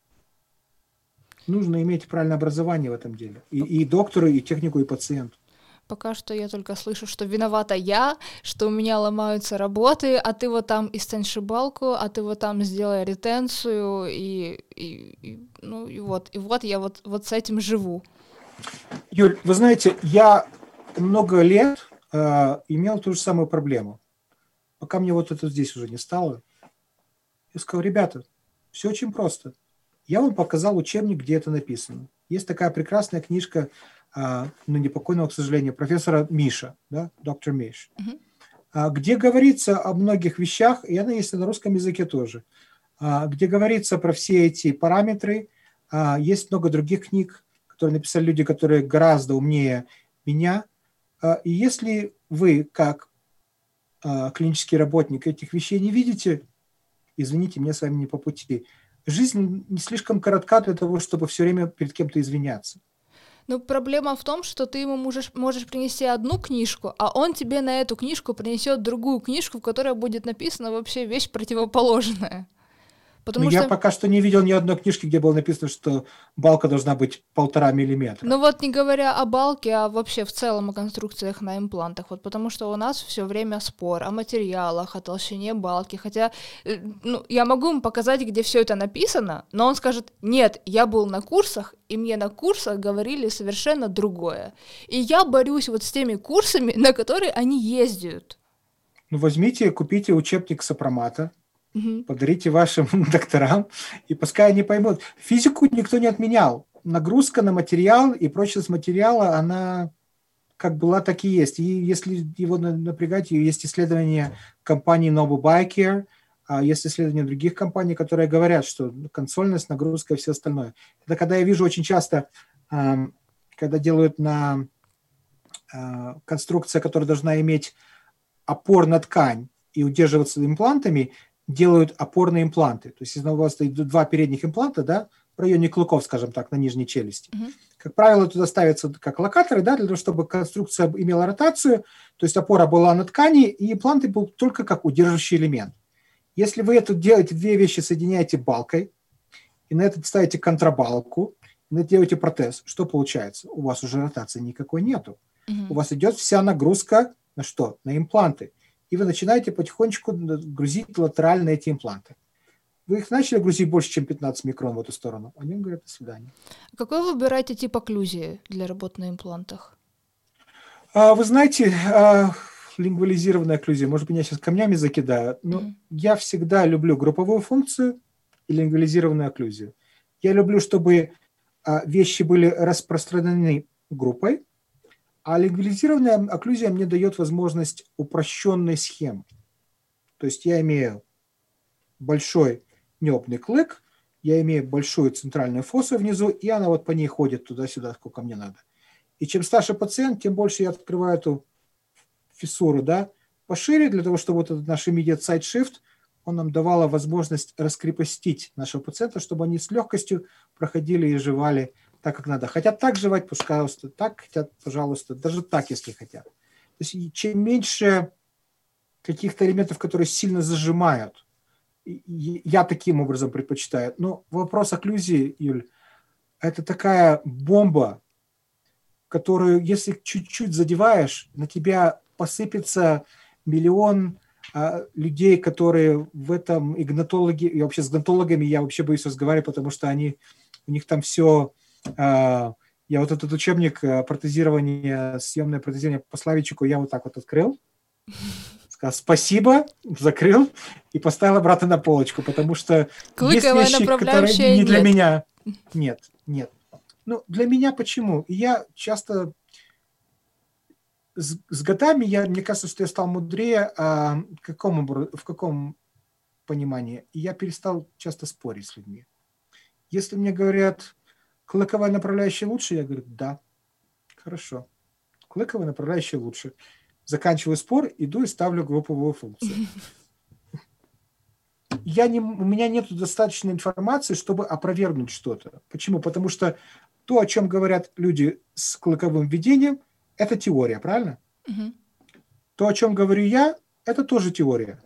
Нужно иметь правильное образование в этом деле. И, и доктору, и технику, и пациенту. Пока что я только слышу, что виновата я, что у меня ломаются работы, а ты вот там истань шибалку, а ты вот там сделай ретенцию, и, и, и, ну, и вот, и вот я вот, вот с этим живу. Юль, вы знаете, я много лет э, имел ту же самую проблему. Пока мне вот это здесь уже не стало, я сказал, ребята, все очень просто. Я вам показал учебник, где это написано. Есть такая прекрасная книжка, э, ну, непокойного, к сожалению, профессора Миша, да, доктор Миш, uh-huh. где говорится о многих вещах, и она есть на русском языке тоже, э, где говорится про все эти параметры. Есть много других книг, которые написали люди, которые гораздо умнее меня. А, и если вы, как а, клинический работник, этих вещей не видите, извините, мне с вами не по пути. Жизнь не слишком коротка для того, чтобы все время перед кем-то извиняться. Но проблема в том, что ты ему можешь, можешь принести одну книжку, а он тебе на эту книжку принесет другую книжку, в которой будет написана вообще вещь противоположная. Потому ну, что... Я пока что не видел ни одной книжки, где было написано, что балка должна быть полтора миллиметра. Ну вот не говоря о балке, а вообще в целом о конструкциях на имплантах. Вот потому что у нас все время спор о материалах, о толщине балки. Хотя э, ну, я могу ему показать, где все это написано, но он скажет, нет, я был на курсах, и мне на курсах говорили совершенно другое. И я борюсь вот с теми курсами, на которые они ездят. Ну возьмите, купите учебник сопромата, Угу. Подарите вашим докторам, и пускай они поймут. Физику никто не отменял. Нагрузка на материал и прочность материала, она как была, так и есть. И если его напрягать, есть исследования компании Noble Bike а есть исследования других компаний, которые говорят, что консольность, нагрузка и все остальное. Это когда я вижу очень часто, когда делают на а, конструкция, которая должна иметь опор на ткань и удерживаться имплантами, делают опорные импланты. То есть, если у вас идут два передних импланта, да, в районе клыков, скажем так, на нижней челюсти. Uh-huh. Как правило, туда ставятся как локаторы, да, для того, чтобы конструкция имела ротацию, то есть опора была на ткани, и импланты был только как удерживающий элемент. Если вы это делаете, две вещи соединяете балкой, и на это ставите контрабалку, и на это делаете протез, что получается? У вас уже ротации никакой нету. Uh-huh. У вас идет вся нагрузка на что? На импланты и вы начинаете потихонечку грузить латерально эти импланты. Вы их начали грузить больше, чем 15 микрон в эту сторону. Они говорят, до свидания. Какой вы выбираете тип окклюзии для работы на имплантах? А, вы знаете, а, лингвализированная окклюзия, может, меня сейчас камнями закидают, но mm-hmm. я всегда люблю групповую функцию и лингвализированную окклюзию. Я люблю, чтобы а, вещи были распространены группой, а легализированная окклюзия мне дает возможность упрощенной схемы. То есть я имею большой небный клык, я имею большую центральную фосу внизу, и она вот по ней ходит туда-сюда, сколько мне надо. И чем старше пациент, тем больше я открываю эту фиссуру, да, пошире, для того, чтобы вот этот наш immediate side shift, он нам давал возможность раскрепостить нашего пациента, чтобы они с легкостью проходили и жевали так, как надо. Хотят так жевать, пожалуйста, так хотят, пожалуйста, даже так, если хотят. То есть чем меньше каких-то элементов, которые сильно зажимают, я таким образом предпочитаю. Но вопрос окклюзии, Юль, это такая бомба, которую, если чуть-чуть задеваешь, на тебя посыпется миллион а, людей, которые в этом и гнатологи, и вообще с гнатологами я вообще боюсь разговаривать, потому что они, у них там все, я вот этот учебник а, протезирования, съемное протезирование по Славичику я вот так вот открыл, сказал спасибо, закрыл и поставил обратно на полочку, потому что Клыковая есть вещи, которые не для меня. Нет, нет. Ну, для меня почему? И я часто с, с годами, я, мне кажется, что я стал мудрее а, каком, в каком понимании. И я перестал часто спорить с людьми. Если мне говорят, клыковая направляющая лучше, я говорю, да, хорошо. Клыковая направляющая лучше заканчиваю спор, иду и ставлю групповую функцию. Я не, у меня нет достаточной информации, чтобы опровергнуть что-то. Почему? Потому что то, о чем говорят люди с клыковым введением, это теория, правильно? Угу. То, о чем говорю я, это тоже теория.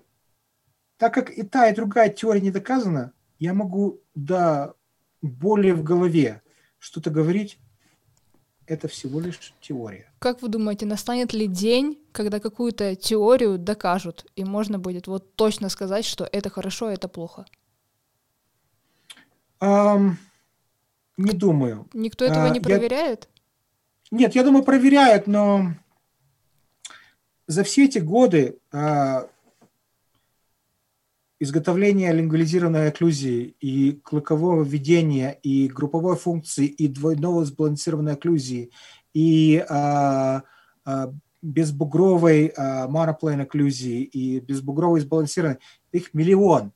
Так как и та, и другая теория не доказана, я могу, да, более в голове что-то говорить, это всего лишь теория. Как вы думаете, настанет ли день, когда какую-то теорию докажут, и можно будет вот точно сказать, что это хорошо, а это плохо? Um, не думаю. Никто этого uh, не проверяет? Я... Нет, я думаю, проверяют, но за все эти годы uh, изготовления лингвализированной окклюзии и клыкового введения, и групповой функции, и двойного сбалансированной окклюзии, и а, а, безбугровой а, моноплейн окклюзии, и безбугровой сбалансированной, их миллион.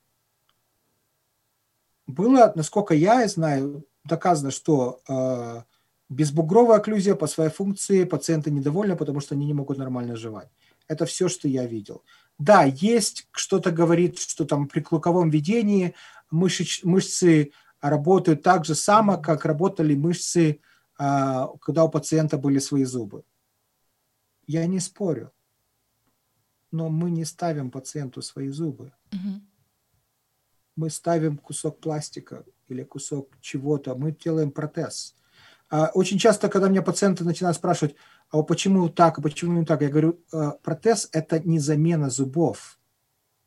Было, насколько я знаю, доказано, что а, безбугровая окклюзия по своей функции пациенты недовольны, потому что они не могут нормально жевать. Это все, что я видел. Да, есть что-то говорит, что там при клыковом ведении мышц, мышцы работают так же само, как работали мышцы, а, когда у пациента были свои зубы. Я не спорю, но мы не ставим пациенту свои зубы. Угу. Мы ставим кусок пластика или кусок чего-то, мы делаем протез. А, очень часто, когда меня пациенты начинают спрашивать, а почему так, а почему не так? Я говорю, «Э, протез – это не замена зубов.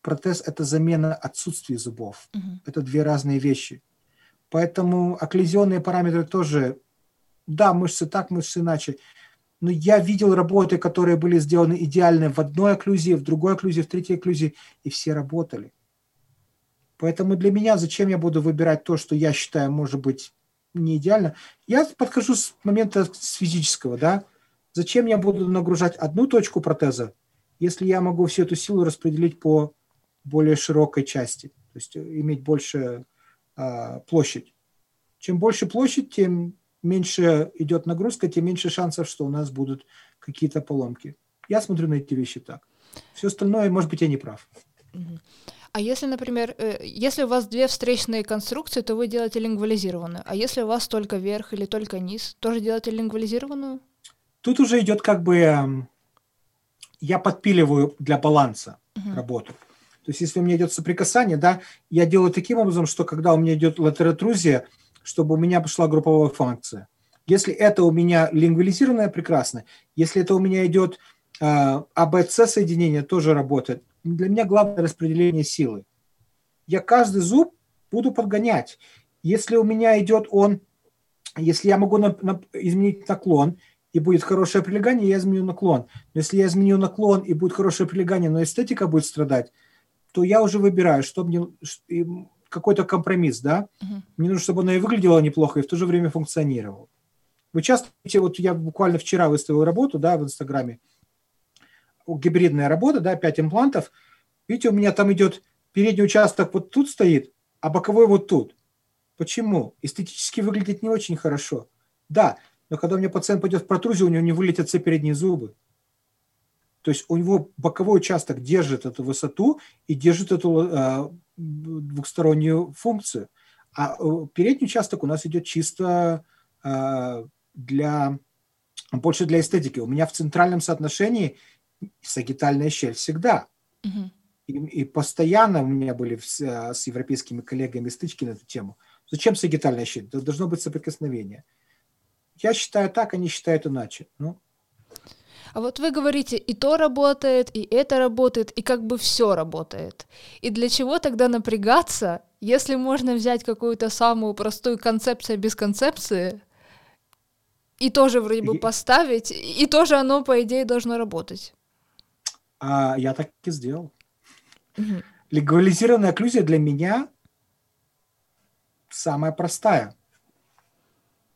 Протез – это замена отсутствия зубов. Угу. Это две разные вещи. Поэтому окклюзионные параметры тоже, да, мышцы так, мышцы иначе. Но я видел работы, которые были сделаны идеально в одной окклюзии, в другой окклюзии, в третьей окклюзии, и все работали. Поэтому для меня зачем я буду выбирать то, что я считаю, может быть, не идеально. Я подхожу с момента с физического, да. Зачем я буду нагружать одну точку протеза, если я могу всю эту силу распределить по более широкой части, то есть иметь больше а, площадь. Чем больше площадь, тем меньше идет нагрузка, тем меньше шансов, что у нас будут какие-то поломки. Я смотрю на эти вещи так. Все остальное, может быть, я не прав. А если, например, э, если у вас две встречные конструкции, то вы делаете лингвализированную. А если у вас только верх или только низ, тоже делаете лингвализированную? Тут уже идет как бы эм, я подпиливаю для баланса uh-huh. работу. То есть, если у меня идет соприкасание, да, я делаю таким образом, что когда у меня идет латеротрузия, чтобы у меня пошла групповая функция. Если это у меня лингвализированное, прекрасно. Если это у меня идет э, АБЦ соединение, тоже работает. Для меня главное распределение силы. Я каждый зуб буду подгонять. Если у меня идет он, если я могу на, на, изменить наклон, и будет хорошее прилегание, я изменю наклон. Но если я изменю наклон и будет хорошее прилегание, но эстетика будет страдать, то я уже выбираю, что мне какой-то компромисс, да. Uh-huh. Мне нужно, чтобы оно и выглядело неплохо, и в то же время функционировало. Вы часто видите, вот я буквально вчера выставил работу, да, в Инстаграме, гибридная работа, да, 5 имплантов. Видите, у меня там идет передний участок вот тут стоит, а боковой вот тут. Почему? Эстетически выглядит не очень хорошо. Да, но когда у меня пациент пойдет в протрузию, у него не вылетят все передние зубы. То есть у него боковой участок держит эту высоту и держит эту э, двухстороннюю функцию. А э, передний участок у нас идет чисто э, для больше для эстетики. У меня в центральном соотношении сагитальная щель всегда. Мгм. И, и постоянно у меня были с, э, с европейскими коллегами стычки на эту тему. Зачем сагитальная щель? Должно быть соприкосновение. Я считаю так, они считают иначе. Ну, А вот вы говорите, и то работает, и это работает, и как бы все работает. И для чего тогда напрягаться, если можно взять какую-то самую простую концепцию без концепции, и тоже вроде бы И- поставить, и тоже оно, по идее, должно работать? а я так и сделал. Легализированная окклюзия для меня самая простая.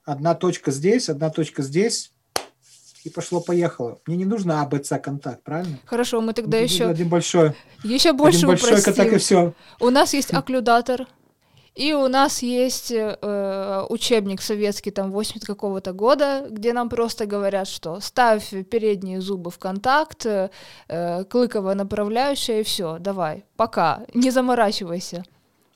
Одна точка здесь, одна точка здесь, и пошло-поехало. Мне не нужно АБЦ контакт, правильно? Хорошо, мы тогда Мне еще, нужен один большой, еще больше один большой контакт и все. У нас есть окклюдатор, и у нас есть э, учебник советский, там, 80 какого-то года, где нам просто говорят, что ставь передние зубы в контакт, э, э, клыковая направляющая, и все, давай, пока, не заморачивайся.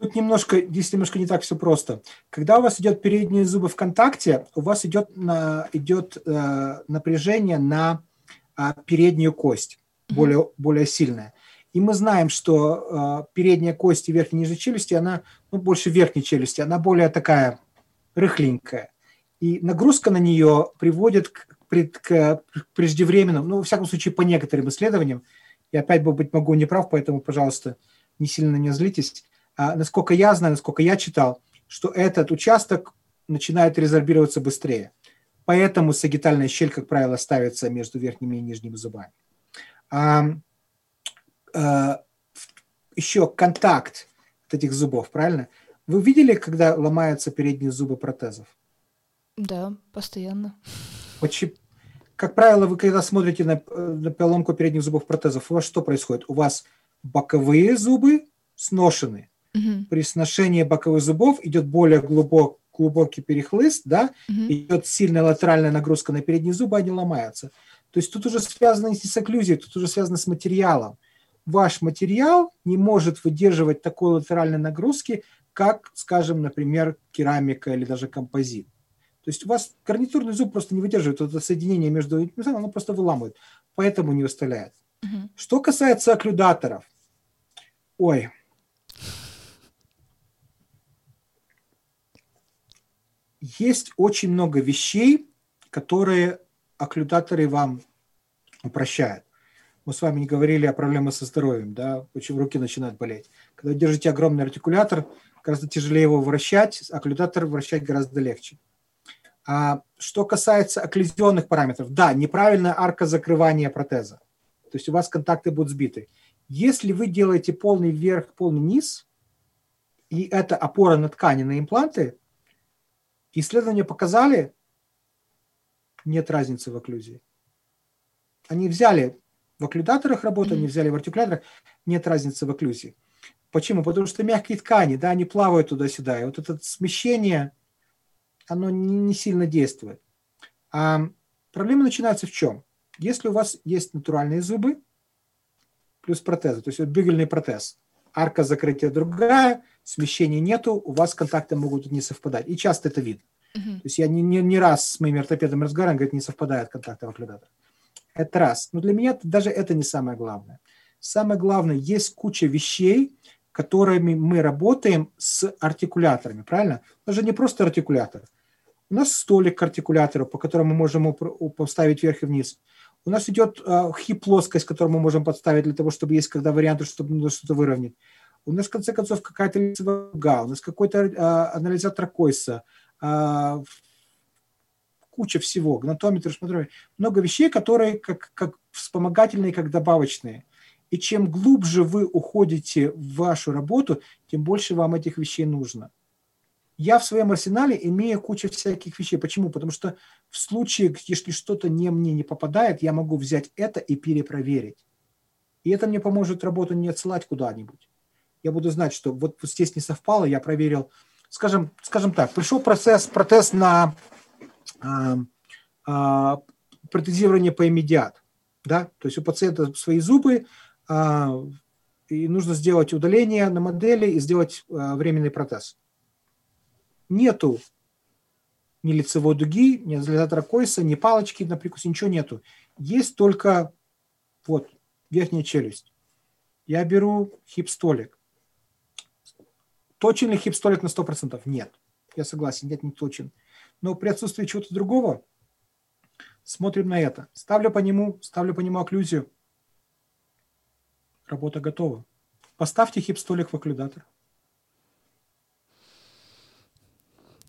Тут немножко, здесь немножко не так все просто. Когда у вас идет передние зубы в контакте, у вас идет, на, идет э, напряжение на а, переднюю кость, более, более сильное. И мы знаем, что э, передняя кость и верхняя и нижняя челюсти, она, ну, больше верхней челюсти, она более такая рыхленькая. И нагрузка на нее приводит к, пред- к преждевременному, ну, во всяком случае, по некоторым исследованиям, я опять, может быть, могу не прав, поэтому, пожалуйста, не сильно на меня злитесь, насколько я знаю, насколько я читал, что этот участок начинает резорбироваться быстрее. Поэтому сагитальная щель, как правило, ставится между верхними и нижними зубами. А, а, еще контакт от этих зубов, правильно? Вы видели, когда ломаются передние зубы протезов? Да, постоянно. Почему? Как правило, вы когда смотрите на, на поломку передних зубов протезов, у вас что происходит? У вас боковые зубы сношены. Мгм, При сношении боковых зубов идет более глубок, глубокий перехлыст, да, мгм. идет сильная латеральная нагрузка на передние зубы, они ломаются. То есть тут уже связано не с окклюзией, тут уже связано с материалом. Ваш материал не может выдерживать такой латеральной нагрузки, как, скажем, например, керамика или даже композит. То есть у вас гарнитурный зуб просто не выдерживает это соединение между оно просто выламывает, поэтому не выставляет. Мгм. Что касается окклюдаторов, ой, есть очень много вещей, которые окклюдаторы вам упрощают. Мы с вами не говорили о проблемах со здоровьем, да, очень руки начинают болеть. Когда держите огромный артикулятор, гораздо тяжелее его вращать, окклюдатор вращать гораздо легче. А что касается окклюзионных параметров, да, неправильная арка закрывания протеза. То есть у вас контакты будут сбиты. Если вы делаете полный вверх, полный низ, и это опора на ткани, на импланты, исследования показали, нет разницы в окклюзии. Они взяли в окклюдаторах работу, они Мгм. взяли в артикуляторах, нет разницы в окклюзии. Почему? Потому что мягкие ткани, да, они плавают туда-сюда, и вот это смещение, оно не не сильно действует. А проблема начинается в чем? Если у вас есть натуральные зубы плюс протезы, то есть вот бюгельный протез, арка закрытия другая, смещения нету, у вас контакты могут не совпадать. И часто это видно. Мгм. То есть я не, не, не раз с моими ортопедами разговаривал, говорит, не совпадают контакты в окклюдаторах. Это раз. Но для меня даже это не самое главное. Самое главное, есть куча вещей, которыми мы работаем с артикуляторами, правильно? Это же не просто артикулятор. У нас столик к артикулятору, по которому мы можем поставить вверх и вниз. У нас идет э, хип-плоскость, которую мы можем подставить для того, чтобы есть когда варианты, чтобы нужно что-то выровнять. У нас, в конце концов, какая-то лицевая дуга, у нас какой-то э, анализатор Койса, э, куча всего, гнатометр, шматрометр. много вещей, которые как, как вспомогательные, как добавочные. И чем глубже вы уходите в вашу работу, тем больше вам этих вещей нужно. Я в своем арсенале имею кучу всяких вещей. Почему? Потому что в случае, если что-то не мне не попадает, я могу взять это и перепроверить. И это мне поможет работу не отсылать куда-нибудь. Я буду знать, что вот здесь не совпало, я проверил. Скажем, скажем так, пришел процесс, протез на а, а, протезирование по иммедиат. Да? То есть у пациента свои зубы, а, и нужно сделать удаление на модели и сделать а, временный протез. Нету ни лицевой дуги, ни изолятора Койса, ни палочки на прикусе, ничего нету. Есть только вот верхняя челюсть. Я беру хип-столик. Точен ли хип-столик на 100%? Нет. Я согласен, нет, не точен. Но при отсутствии чего-то другого смотрим на это. Ставлю по нему, ставлю по нему окклюзию. Работа готова. Поставьте хип-столик в окклюдатор.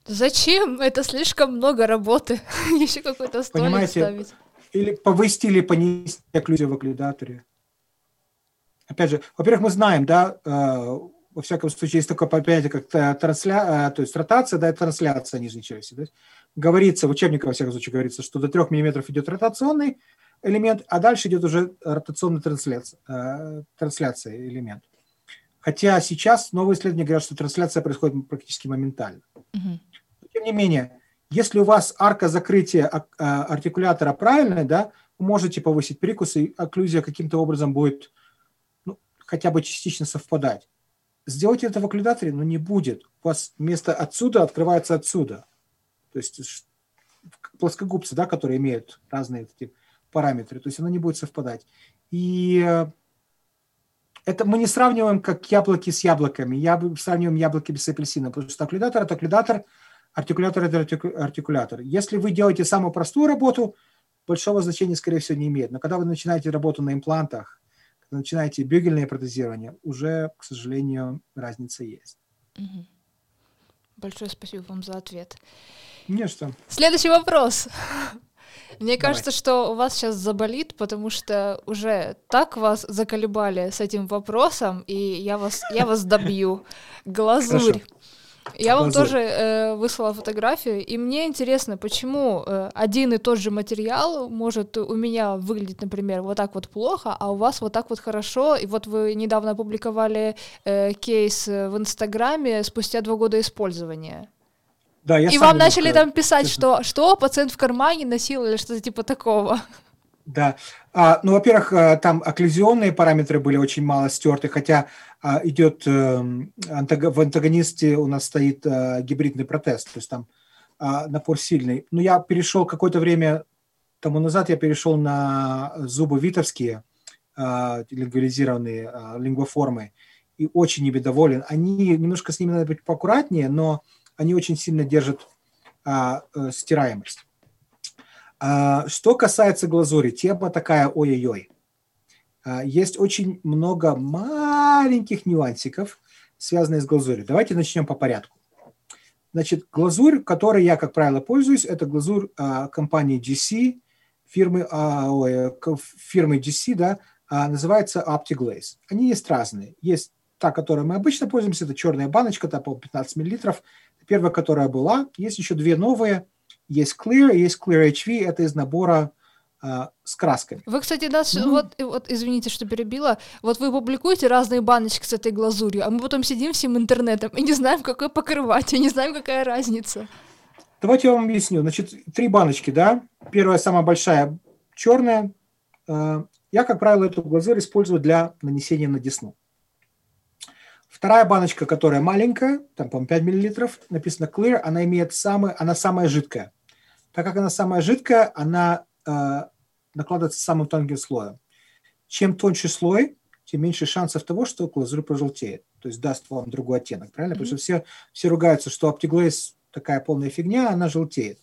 Зачем? Это слишком много работы. Еще какой-то столик Понимаете, ставить. Или повысить или понизить окклюзию в окклюдаторе. Опять же, во-первых, мы знаем, да, э, во всяком случае, есть такое понятие, как трансля... Э, то есть ротация, да, и трансляция нижней. То есть говорится, в учебниках, во всяком случае, говорится, что до 3 мм идет ротационный элемент, а дальше идет уже ротационная трансляция, э, трансляция элемент. Хотя сейчас новые исследования говорят, что трансляция происходит практически моментально. Мгм. Тем не менее, если у вас арка закрытия ак- а, артикулятора правильная, да, вы можете повысить прикус, и окклюзия каким-то образом будет ну, хотя бы частично совпадать. Сделайте это в окклюдаторе, но не будет. У вас вместо отсюда открывается отсюда. То есть плоскогубцы, да, которые имеют разные эти параметры, то есть оно не будет совпадать. И э, это мы не сравниваем как яблоки с яблоками. Я сравниваем яблоки с апельсином, потому что окклюдатор – это окклюдатор, артикулятор – это артику- артикулятор. Если вы делаете самую простую работу, большого значения, скорее всего, не имеет. Но когда вы начинаете работу на имплантах, когда начинаете бюгельное протезирование, уже, к сожалению, разница есть. Мгм. Большое спасибо вам за ответ. Не что. Следующий вопрос. Мне Давай. кажется, что у вас сейчас заболит, потому что уже так вас заколебали с этим вопросом, и я вас, я вас добью. Глазурь. Хорошо. Я вам тоже э, выслала фотографию, и мне интересно, почему э, один и тот же материал может у меня выглядеть, например, вот так вот плохо, а у вас вот так вот хорошо. И вот вы недавно опубликовали э, кейс э, в Инстаграме спустя два года использования. Да, я и вам начали там писать, честно. что что пациент в кармане носил или что-то типа такого. Да. А, ну, во-первых, э, там окклюзионные параметры были очень мало стерты, хотя а, идет эм, антаг- в антагонисте у нас стоит э, гибридный протез, то есть там а, напор сильный. Но я перешел какое-то время тому назад, я перешел на зубы витовские, а, лингвализированные а, лингвоформы, и очень ими доволен. Они, немножко с ними надо быть поаккуратнее, но они очень сильно держат э, стираемость. А, Что касается глазури, тема такая ой-ой-ой. А, Есть очень много маленьких нюансиков, связанных с глазурью. Давайте начнем по порядку. Значит, глазурь, которой я, как правило, пользуюсь, это глазурь а, компании GC, фирмы, ой, фирмы GC, да, называется OptiGlaze. Они есть разные. Есть та, которой мы обычно пользуемся, это черная баночка, там по 15 миллилитров. Первая, которая была. Есть еще две новые. Есть Clear, и есть Clear HV. Это из набора а, с красками. Вы, кстати, нас Ну. вот, вот, извините, что перебила, вот вы публикуете разные баночки с этой глазурью, а мы потом сидим всем интернетом и не знаем, какой покрывать, и не знаем, какая разница. Давайте я вам объясню. Значит, три баночки, да. Первая, самая большая, черная. Э, Я, как правило, эту глазурь использую для нанесения на десну. Вторая баночка, которая маленькая, там, по-моему, 5 миллилитров, написано Clear, она имеет самый, она самая жидкая. Так как она самая жидкая, она э, накладывается самым тонким слоем. Чем тоньше слой, тем меньше шансов того, что глазурь пожелтеет. То есть даст вам другой оттенок, правильно? Потому что все, все ругаются, что OptiGlaze такая полная фигня, она желтеет.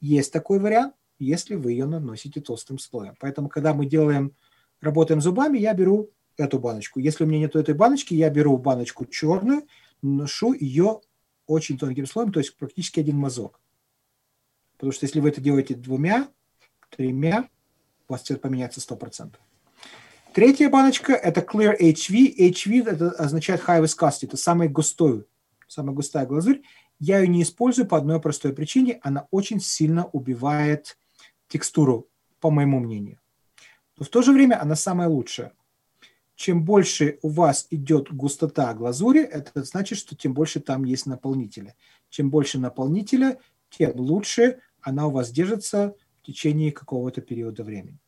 Есть такой вариант, если вы ее наносите толстым слоем. Поэтому, когда мы делаем, работаем зубами, я беру эту баночку. Если у меня нет этой баночки, я беру баночку черную, наношу ее очень тонким слоем, то есть практически один мазок. Потому что если вы это делаете двумя, тремя, у вас цвет поменяется 100%. Третья баночка – это Clear HV. HV – это означает High Viscosity, это самая густой, самая густая глазурь. Я ее не использую по одной простой причине. Она очень сильно убивает текстуру, по моему мнению. Но в то же время она самая лучшая. Чем больше у вас идет густота глазури, это значит, что тем больше там есть наполнителя. Чем больше наполнителя, тем лучше она у вас держится в течение какого-то периода времени.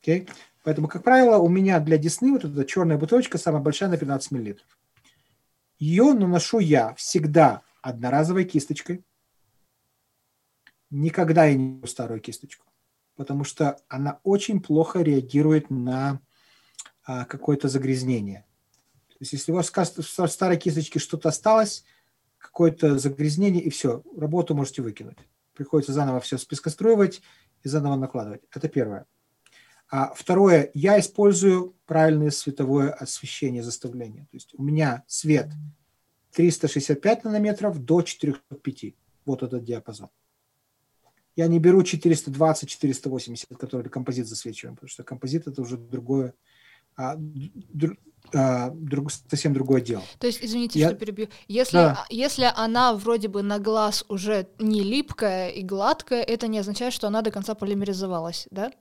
Окей? Поэтому, как правило, у меня для десны вот эта черная бутылочка самая большая на 15 мл. Ее наношу я всегда одноразовой кисточкой. никогда я не беру старую кисточку, потому что она очень плохо реагирует на а, какое-то загрязнение. То есть если у вас в старой кисточке что-то осталось, какое-то загрязнение, и все, работу можете выкинуть. Приходится заново все спискоструивать и заново накладывать. Это первое. А второе, я использую правильное световое освещение заставления. То есть у меня свет 365 нанометров до 405. Вот этот диапазон. Я не беру 420-480, который композит засвечиваем, потому что композит это уже другое, а, друг, а, друг, совсем другое дело. То есть, извините, Я... что перебью. Если, да. если она вроде бы на глаз уже не липкая и гладкая, это не означает, что она до конца полимеризовалась, да?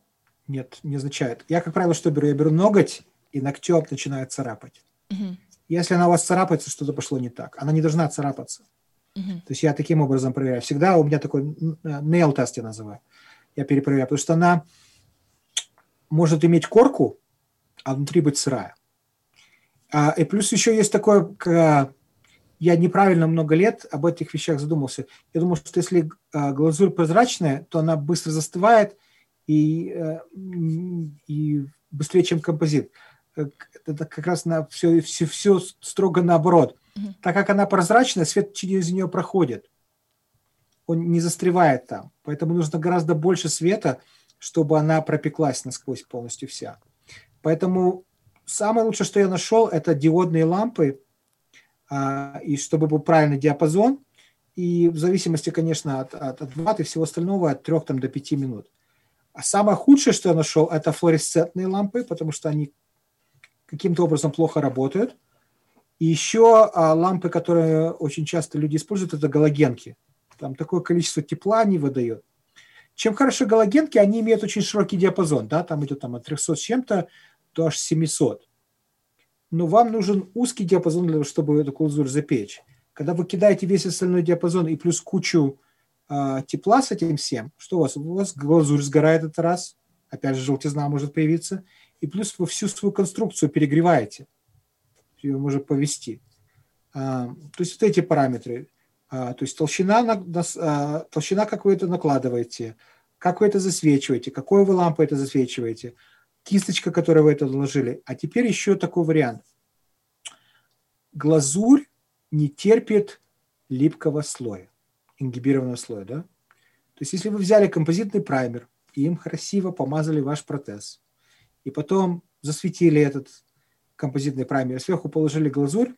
Нет, не означает. Я, как правило, что беру? Я беру ноготь, и ногтем начинает царапать. Угу. Если она у вас царапается, что-то пошло не так. Она не должна царапаться. Угу. То есть я таким образом проверяю. Всегда у меня такой nail тест я называю. Я перепроверяю, потому что она может иметь корку, а внутри быть сырая. А, и плюс еще есть такое, я неправильно много лет об этих вещах задумался. Я думал, что если а, глазурь прозрачная, то она быстро застывает и, э, и быстрее, чем композит. Это как раз на все, все, все строго наоборот. Угу. Так как она прозрачная, свет через нее проходит. Он не застревает там. Поэтому нужно гораздо больше света, чтобы она пропеклась насквозь полностью вся. Поэтому самое лучшее, что я нашел, это диодные лампы, а, и чтобы был правильный диапазон, и в зависимости, конечно, от, от, от ватт и всего остального, от 3 там, до 5 минут. А самое худшее, что я нашел, это флуоресцентные лампы, потому что они каким-то образом плохо работают. И еще а, лампы, которые очень часто люди используют, это галогенки. Там такое количество тепла они выдают. Чем хорошо галогенки, они имеют очень широкий диапазон, да, там идет там, от 300 с чем-то до аж 700. Но вам нужен узкий диапазон для того, чтобы эту глазурь запечь. Когда вы кидаете весь остальной диапазон и плюс кучу э, тепла с этим всем, что у вас? У вас глазурь сгорает этот раз, опять же желтизна может появиться, и плюс вы всю свою конструкцию перегреваете, ее может повести. А, то есть вот эти параметры, а, то есть толщина, на, на, а, толщина, как вы это накладываете, как вы это засвечиваете, какой вы лампой это засвечиваете, кисточка, которую вы это наложили. А теперь еще такой вариант. Глазурь не терпит липкого слоя ингибированного слоя, да? То есть если вы взяли композитный праймер и им красиво помазали ваш протез, и потом засветили этот композитный праймер, сверху положили глазурь,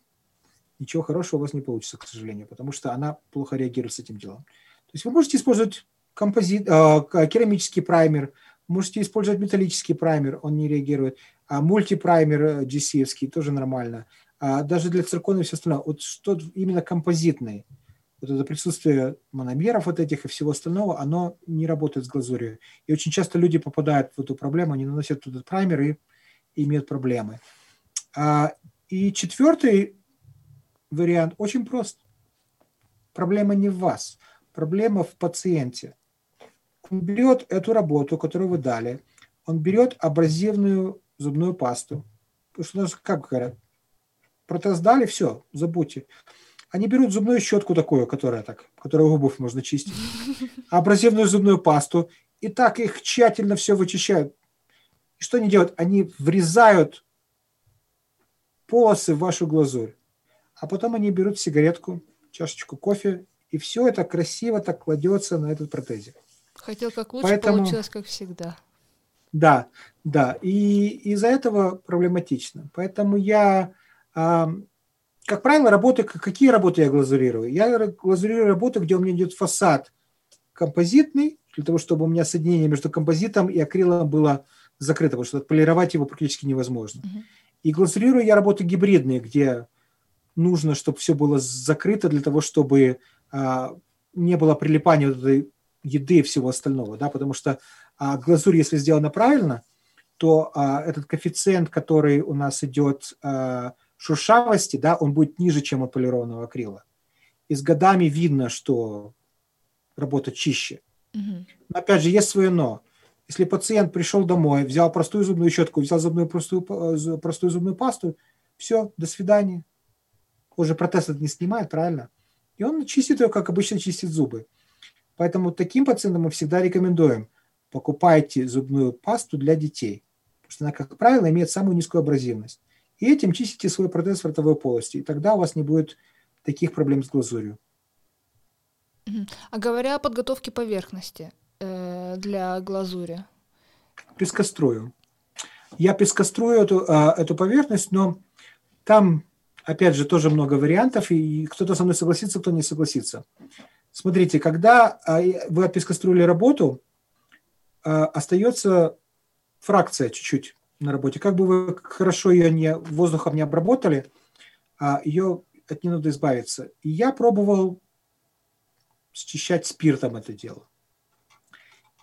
ничего хорошего у вас не получится, к сожалению, потому что она плохо реагирует с этим делом. То есть вы можете использовать композит, э, керамический праймер, можете использовать металлический праймер, он не реагирует, а мультипраймер GC тоже нормально. А даже для циркона и все остальное. Вот что именно композитный – вот это присутствие мономеров вот этих и всего остального, оно не работает с глазурью. И очень часто люди попадают в эту проблему, они наносят этот праймер и, и имеют проблемы. А, и четвертый вариант очень прост. Проблема не в вас, проблема в пациенте. Он берет эту работу, которую вы дали, он берет абразивную зубную пасту. Потому что у нас, как говорят, протез дали, все, забудьте. Они берут зубную щетку такую, которая так, которую обувь можно чистить, абразивную зубную пасту, и так их тщательно все вычищают. И что они делают? Они врезают полосы в вашу глазурь. А потом они берут сигаретку, чашечку кофе, и все это красиво так кладется на этот протезик. Хотел как лучше, Поэтому, получилось как всегда. Да, да. И из-за этого проблематично. Поэтому я как правило, работы, какие работы я глазурирую? Я глазурирую работы, где у меня идет фасад композитный, для того, чтобы у меня соединение между композитом и акрилом было закрыто, потому что отполировать его практически невозможно. Uh-huh. И глазурирую я работы гибридные, где нужно, чтобы все было закрыто для того, чтобы а, не было прилипания вот этой еды и всего остального, да, потому что а, глазурь, если сделана правильно, то а, этот коэффициент, который у нас идет а, шуршавости, да, он будет ниже, чем у полированного акрила. И с годами видно, что работа чище. Угу. Но опять же, есть свое но. Если пациент пришел домой, взял простую зубную щетку, взял зубную простую, простую зубную пасту, все, до свидания. Уже протез не снимает, правильно? И он чистит ее, как обычно чистит зубы. Поэтому таким пациентам мы всегда рекомендуем покупайте зубную пасту для детей, потому что она, как правило, имеет самую низкую абразивность. И этим чистите свой протез в ротовой полости, и тогда у вас не будет таких проблем с глазурью. А говоря о подготовке поверхности э, для глазури. Пескострую. Я пескострую эту, э, эту поверхность, но там, опять же, тоже много вариантов, и кто-то со мной согласится, кто не согласится. Смотрите, когда э, вы отпескоструили работу, э, остается фракция чуть-чуть на работе. Как бы вы хорошо ее не, воздухом не обработали, а ее от нее надо избавиться. И я пробовал счищать спиртом это дело.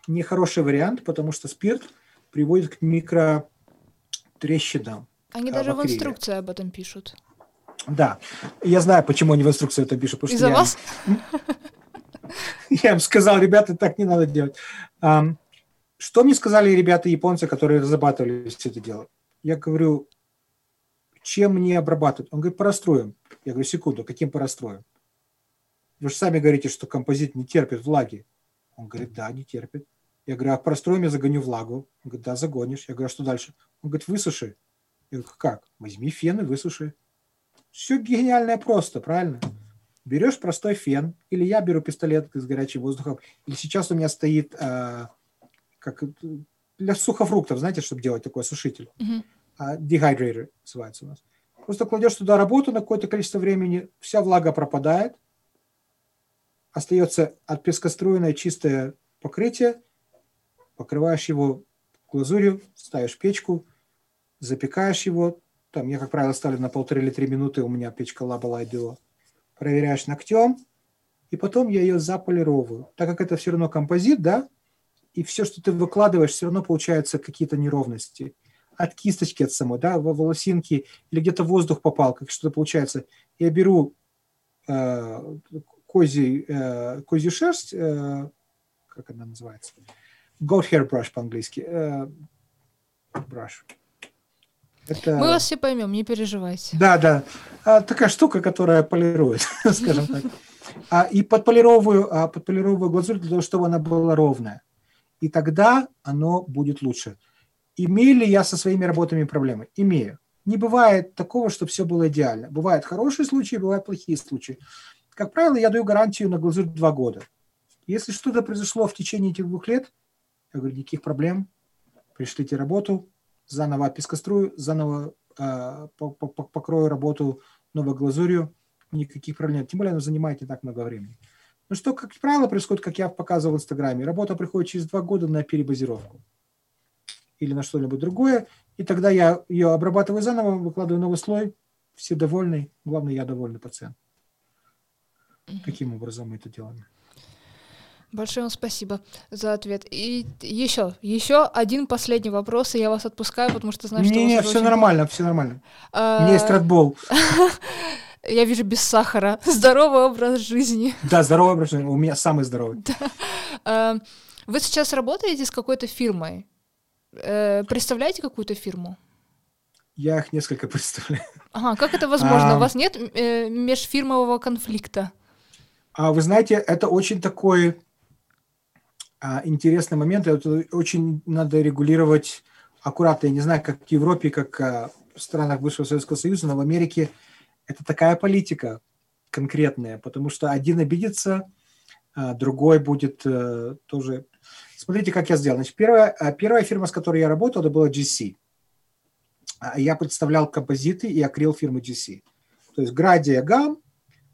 Нехороший вариант, потому что спирт приводит к микротрещинам. Они а, даже в, в инструкции об этом пишут. Да, я знаю, почему они в инструкции это пишут. Из-за вас? Я им сказал, ребята, так не надо делать. Что мне сказали ребята японцы, которые разрабатывали все это дело? Я говорю, чем мне обрабатывать? Он говорит, порастроем. Я говорю, секунду, каким порастроем? Вы же сами говорите, что композит не терпит влаги. Он говорит, да, не терпит. Я говорю, а простроим я загоню влагу. Он говорит, да, загонишь. Я говорю, а что дальше? Он говорит, высуши. Я говорю, как? Возьми фен и высуши. Все гениальное просто, правильно? Берешь простой фен, или я беру пистолет с горячим воздухом, или сейчас у меня стоит э, как для сухофруктов, знаете, чтобы делать такой осушитель. Uh-huh. Uh, dehydrator называется у нас. Просто кладешь туда работу на какое-то количество времени, вся влага пропадает, остается отпескоструенное чистое покрытие, покрываешь его глазурью, ставишь печку, запекаешь его, там я, как правило, ставлю на полторы или три минуты, у меня печка Laba Light проверяешь ногтем, и потом я ее заполировываю. Так как это все равно композит, да, и все, что ты выкладываешь, все равно получаются какие-то неровности. От кисточки от самой, да, во волосинки, или где-то воздух попал, как что-то получается. Я беру э, козий, э, козью шерсть, э, как она называется? Goat hair brush по-английски. Э, brush. Это... Мы вас все поймем, не переживайте. Да, да. А, такая штука, которая полирует, скажем так. А, и подполировываю, а, подполировываю глазурь для того, чтобы она была ровная. И тогда оно будет лучше. Имею ли я со своими работами проблемы? Имею. Не бывает такого, чтобы все было идеально. Бывают хорошие случаи, бывают плохие случаи. Как правило, я даю гарантию на глазурь два года. Если что-то произошло в течение этих двух лет, я говорю, никаких проблем, пришлите работу, заново пескострую, заново э, покрою работу новой глазурью, никаких проблем. Тем более, оно занимает не так много времени. Ну что, как правило, происходит, как я показывал в Инстаграме. Работа приходит через два года на перебазировку или на что-нибудь другое, и тогда я ее обрабатываю заново, выкладываю новый слой, все довольны, главное, я довольный пациент. Таким образом мы это делаем. Большое вам спасибо за ответ. И еще, еще один последний вопрос, и я вас отпускаю, потому что знаю, что... Не, не, все очень... нормально, все нормально. А... У меня есть редбол. Я вижу без сахара. Здоровый образ жизни. Да, здоровый образ жизни. У меня самый здоровый. А, вы сейчас работаете с какой-то фирмой? Э, представляете какую-то фирму? Я их несколько представляю. Ага, как это возможно? У вас нет э, межфирмового конфликта? А вы знаете, это очень такой а, интересный момент. Это очень надо регулировать аккуратно. Я не знаю, как в Европе, как а, в странах бывшего Советского Союза, но в Америке это такая политика конкретная, потому что один обидится, а другой будет э, тоже... Смотрите, как я сделал. Значит, первая, первая фирма, с которой я работал, это была GC. Я представлял композиты и акрил фирмы GC. То есть Градия Гам,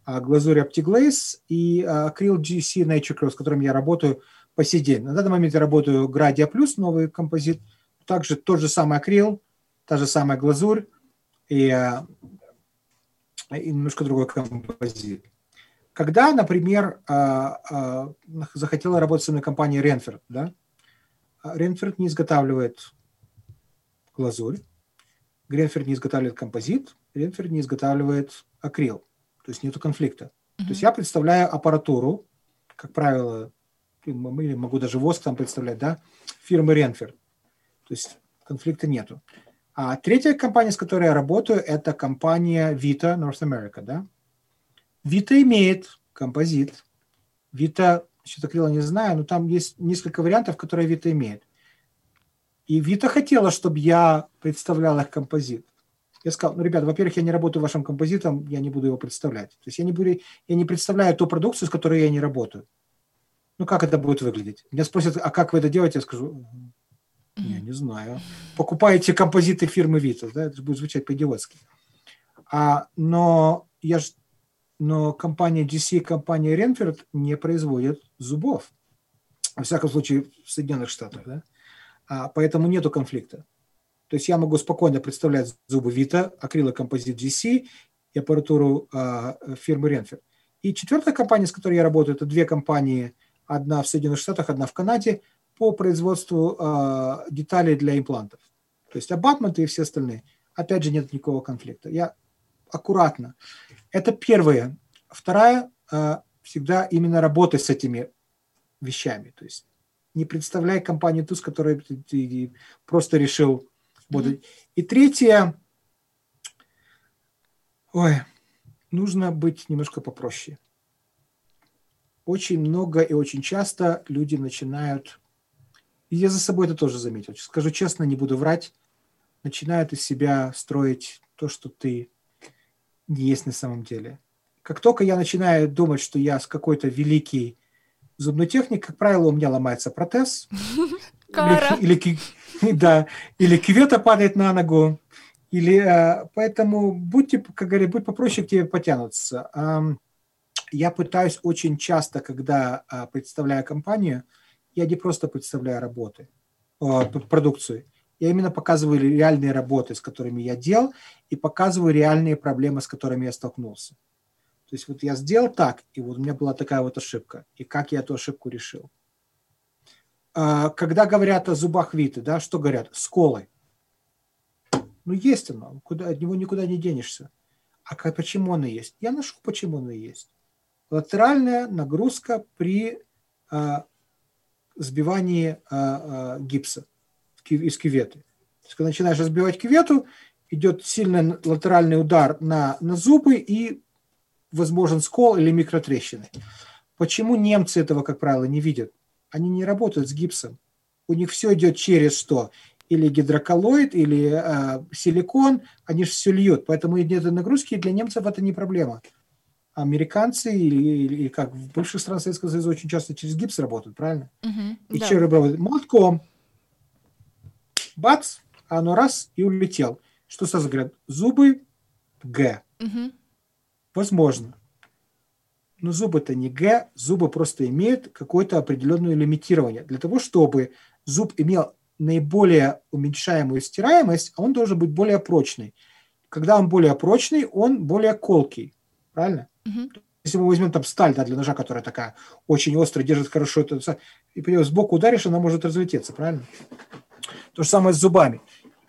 глазурь OptiGlaze и акрил GC Nature Cross, с которым я работаю по сей день. На данный момент я работаю Градия Плюс, новый композит. Также тот же самый акрил, та же самая глазурь и, и немножко другой композит. Когда, например, захотела работать со мной компания Ренферд, да, Ренферд не изготавливает глазурь, Гренферд не изготавливает композит, Ренферд не изготавливает акрил. То есть нету конфликта. Mm-hmm. То есть я представляю аппаратуру, как правило, или могу даже ВОЗ там представлять, да, фирмы Ренферд. То есть конфликта нету. А третья компания, с которой я работаю, это компания Vita North America, да. Vita имеет композит. Vita Насчет акрила не знаю, но там есть несколько вариантов, которые Вита имеет. И Вита хотела, чтобы я представлял их композит. Я сказал, ну, ребята, во-первых, я не работаю вашим композитом, я не буду его представлять. То есть я не, буду, я не представляю ту продукцию, с которой я не работаю. Ну, как это будет выглядеть? Меня спросят, а как вы это делаете? Я скажу, я не знаю. Покупаете композиты фирмы Вита, да, это будет звучать по-идиотски. А, но я ж, но компания GC и компания Renford не производят зубов. Во всяком случае, в Соединенных Штатах, да. А, поэтому нету конфликта. То есть я могу спокойно представлять зубы Vita, акрилокомпозит GC и аппаратуру а, фирмы Renford. И четвертая компания, с которой я работаю, это две компании, одна в Соединенных Штатах, одна в Канаде, по производству а, деталей для имплантов. То есть абатменты и все остальные. Опять же, нет никакого конфликта. Я аккуратно. Это первое. Вторая, а, всегда именно работать с этими вещами. То есть не представляй компанию ту, с которой ты, ты просто решил работать. Mm-hmm. И третье, ой, нужно быть немножко попроще. Очень много и очень часто люди начинают, и я за собой это тоже заметил, скажу честно, не буду врать, начинают из себя строить то, что ты не есть на самом деле. Как только я начинаю думать, что я с какой-то великий зубной техник, как правило, у меня ломается протез. Кара. Или, или, да, или кювета падает на ногу. Или, э, поэтому будьте, как говорят, будь попроще, к тебе потянутся. Я пытаюсь очень часто, когда а, представляю компанию, я не просто представляю работы, продукцию, я именно показываю реальные работы, с которыми я делал, и показываю реальные проблемы, с которыми я столкнулся. То есть вот я сделал так, и вот у меня была такая вот ошибка, и как я эту ошибку решил. А, когда говорят о зубах Виты, да, что говорят? Сколы. Ну, есть оно, куда, от него никуда не денешься. А как, почему оно есть? Я нашел, почему оно есть. Латеральная нагрузка при а, сбивании а, а, гипса из кюветы. То есть, когда начинаешь разбивать кювету, идет сильный латеральный удар на, на зубы и возможен скол или микротрещины. Почему немцы этого, как правило, не видят? Они не работают с гипсом. У них все идет через что? Или гидроколлоид, или э, силикон, они же все льют. Поэтому нет нагрузки, и для немцев это не проблема. Американцы или, или как в бывших странах Советского Союза очень часто через гипс работают, правильно? Uh-huh, и да. через работают молотком. Бац, оно раз и улетел. Что сразу говорят? Зубы Г. Угу. Возможно. Но зубы-то не Г, зубы просто имеют какое-то определенное лимитирование. Для того, чтобы зуб имел наиболее уменьшаемую стираемость, он должен быть более прочный. Когда он более прочный, он более колкий. Правильно? Угу. Если мы возьмем там сталь да, для ножа, которая такая очень острая, держит хорошо, то, и по сбоку ударишь, она может разлететься, правильно? То же самое с зубами.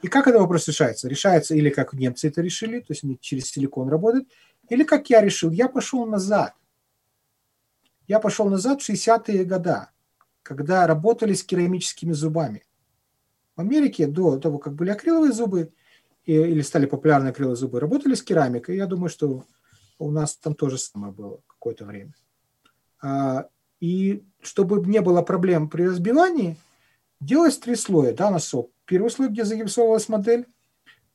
И как этот вопрос решается? Решается или как немцы это решили, то есть они через силикон работают, или как я решил, я пошел назад. Я пошел назад в 60-е годы, когда работали с керамическими зубами. В Америке до того, как были акриловые зубы, или стали популярны акриловые зубы, работали с керамикой. Я думаю, что у нас там тоже самое было какое-то время. А, и чтобы не было проблем при разбивании, делалось три слоя да, носок. Первый слой, где загипсовалась модель,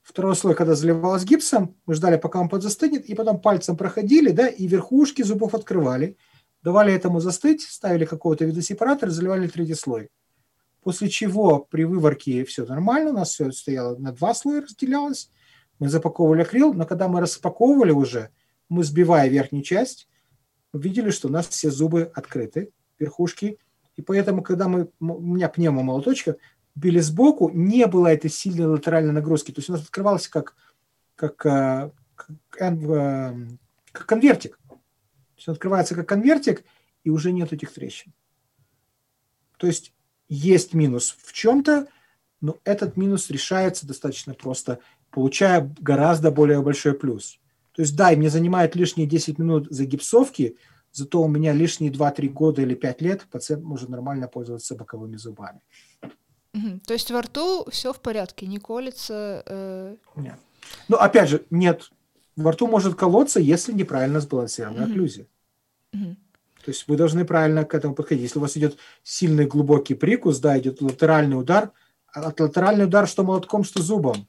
Второй слой, когда заливалась гипсом, мы ждали, пока он подзастынет, и потом пальцем проходили, да, и верхушки зубов открывали, давали этому застыть, ставили какого-то видосепаратор и заливали третий слой. После чего при выварке все нормально, у нас все стояло на два слоя разделялось, мы запаковывали акрил, но когда мы распаковывали уже, мы сбивая верхнюю часть, увидели, что у нас все зубы открыты, верхушки, и поэтому, когда мы, у меня пневмомолоточка, били сбоку, не было этой сильной латеральной нагрузки. То есть у нас открывался как, как, э, как, э, как конвертик. То есть он открывается как конвертик, и уже нет этих трещин. То есть есть минус в чем-то, но этот минус решается достаточно просто, получая гораздо более большой плюс. То есть да, и мне занимает лишние 10 минут за гипсовки, зато у меня лишние 2-3 года или 5 лет пациент может нормально пользоваться боковыми зубами. Угу. То есть во рту все в порядке, не колется. Э... Нет. Ну, опять же, нет. Во рту может колоться, если неправильно сбалансирована угу. окклюзия. Угу. То есть вы должны правильно к этому подходить. Если у вас идет сильный глубокий прикус, да, идет латеральный удар, а от латеральный удар что молотком, что зубом.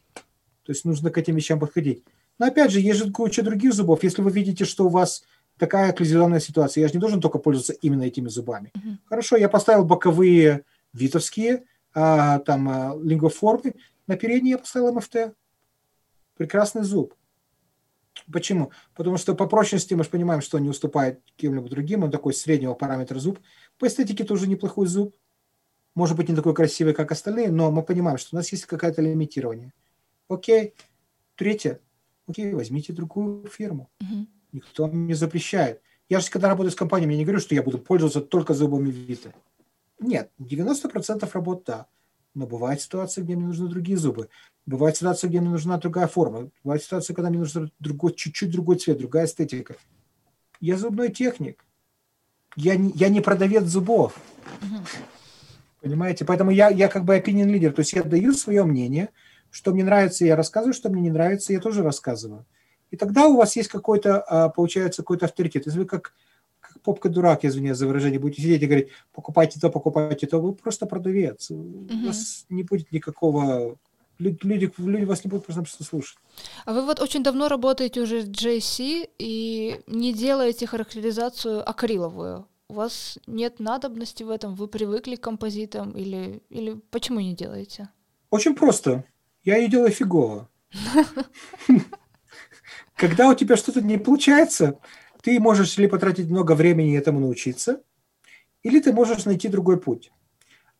То есть нужно к этим вещам подходить. Но опять же, есть же куча других зубов. Если вы видите, что у вас такая окклюзионная ситуация, я же не должен только пользоваться именно этими зубами. Мгм. Хорошо, я поставил боковые витовские, а, там а, лингоформы, на передние я поставил МФТ. Прекрасный зуб. Почему? Потому что по прочности мы же понимаем, что он не уступает каким-либо другим, он такой среднего параметра зуб. По эстетике тоже неплохой зуб. Может быть, не такой красивый, как остальные, но мы понимаем, что у нас есть какое-то лимитирование. Окей. Третье. Окей, возьмите другую фирму. Мгм. Никто не запрещает. Я же, когда работаю с компаниями, я не говорю, что я буду пользоваться только зубами Виты. Нет, 90% работ да. Но бывает ситуация, где мне нужны другие зубы. Бывает ситуация, где мне нужна другая форма. Бывает ситуация, когда мне нужен другой, чуть-чуть другой цвет, другая эстетика. Я зубной техник. Я не, я не продавец зубов. Мгм. Понимаете? Поэтому я, я как бы opinion лидер. То есть я даю свое мнение, что мне нравится, я рассказываю, что мне не нравится, я тоже рассказываю. И тогда у вас есть какой-то, а, получается, какой-то авторитет. Если вы как, как попка-дурак, извиняюсь за выражение, будете сидеть и говорить, покупайте то, покупайте то, вы просто продавец. У вас не будет никакого... лю- Люди, люди вас не будут просто слушать. А вы вот очень давно работаете уже с JC и не делаете характеризацию акриловую. У вас нет надобности в этом, вы привыкли к композитам или, или почему не делаете? Очень просто. Я ее фигово. Когда у тебя что-то не получается, ты можешь или потратить много времени этому научиться, или ты можешь найти другой путь.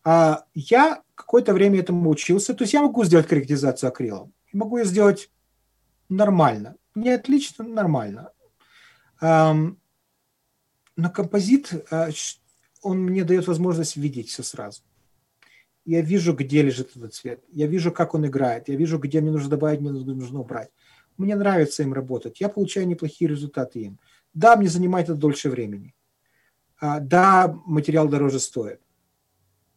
А я какое-то время этому учился. То есть я могу сделать корректизацию акрилом. Могу ее сделать нормально. Не отлично, но нормально. Но композит, ш- он мне дает возможность видеть все сразу. Я вижу, где лежит этот цвет. Я вижу, как он играет. Я вижу, где мне нужно добавить, мне нужно убрать. Мне нравится им работать. Я получаю неплохие результаты им. Да, мне занимает это дольше времени. А, Да, материал дороже стоит.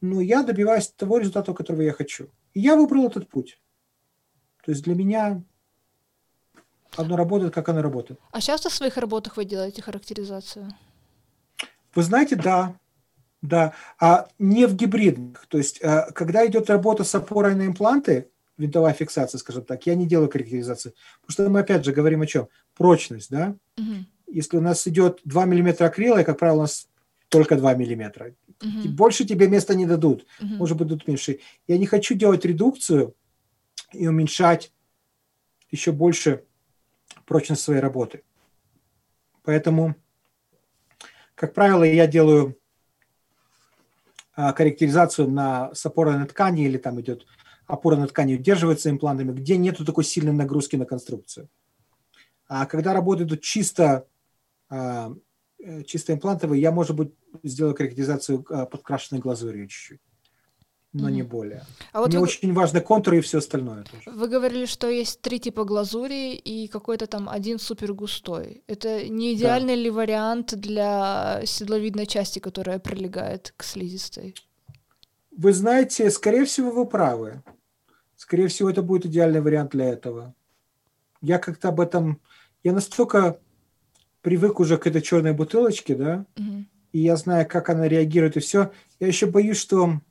Но я добиваюсь того результата, которого я хочу. И я выбрал этот путь. То есть для меня одно работает, как оно работает. А часто в своих работах вы делаете характеризацию? Вы знаете, да, да, а не в гибридных. То есть, э, когда идет работа с опорой на импланты, винтовая фиксация, скажем так, я не делаю корректизации. Потому что мы опять же говорим о чем? Прочность, да? Мгм. Если у нас идет 2 мм акрила, и, как правило, у нас только 2 мм. Мгм. Больше тебе места не дадут, Мгм. может быть, дадут меньше. Я не хочу делать редукцию и уменьшать еще больше прочность своей работы. Поэтому, как правило, я делаю а, корректиризацию на, с опорой ткани или там идет опора на ткани удерживается имплантами, где нету такой сильной нагрузки на конструкцию. А когда работа идут чисто, а, э, чисто имплантовые, я, может быть, сделаю корректизацию а, подкрашенной глазурью чуть-чуть, но не Мгм. более. А вот Мне вы, очень важны контуры и все остальное тоже. вы говорили, что есть три типа глазури и какой-то там один супер густой. Это не идеальный ли вариант для седловидной части, которая прилегает к слизистой? Вы знаете, скорее всего, вы правы. Скорее всего, это будет идеальный вариант для этого. Я как-то об этом... Я настолько привык уже к этой черной бутылочке, да, Мгм. и я знаю, как она реагирует и все. Я еще боюсь, что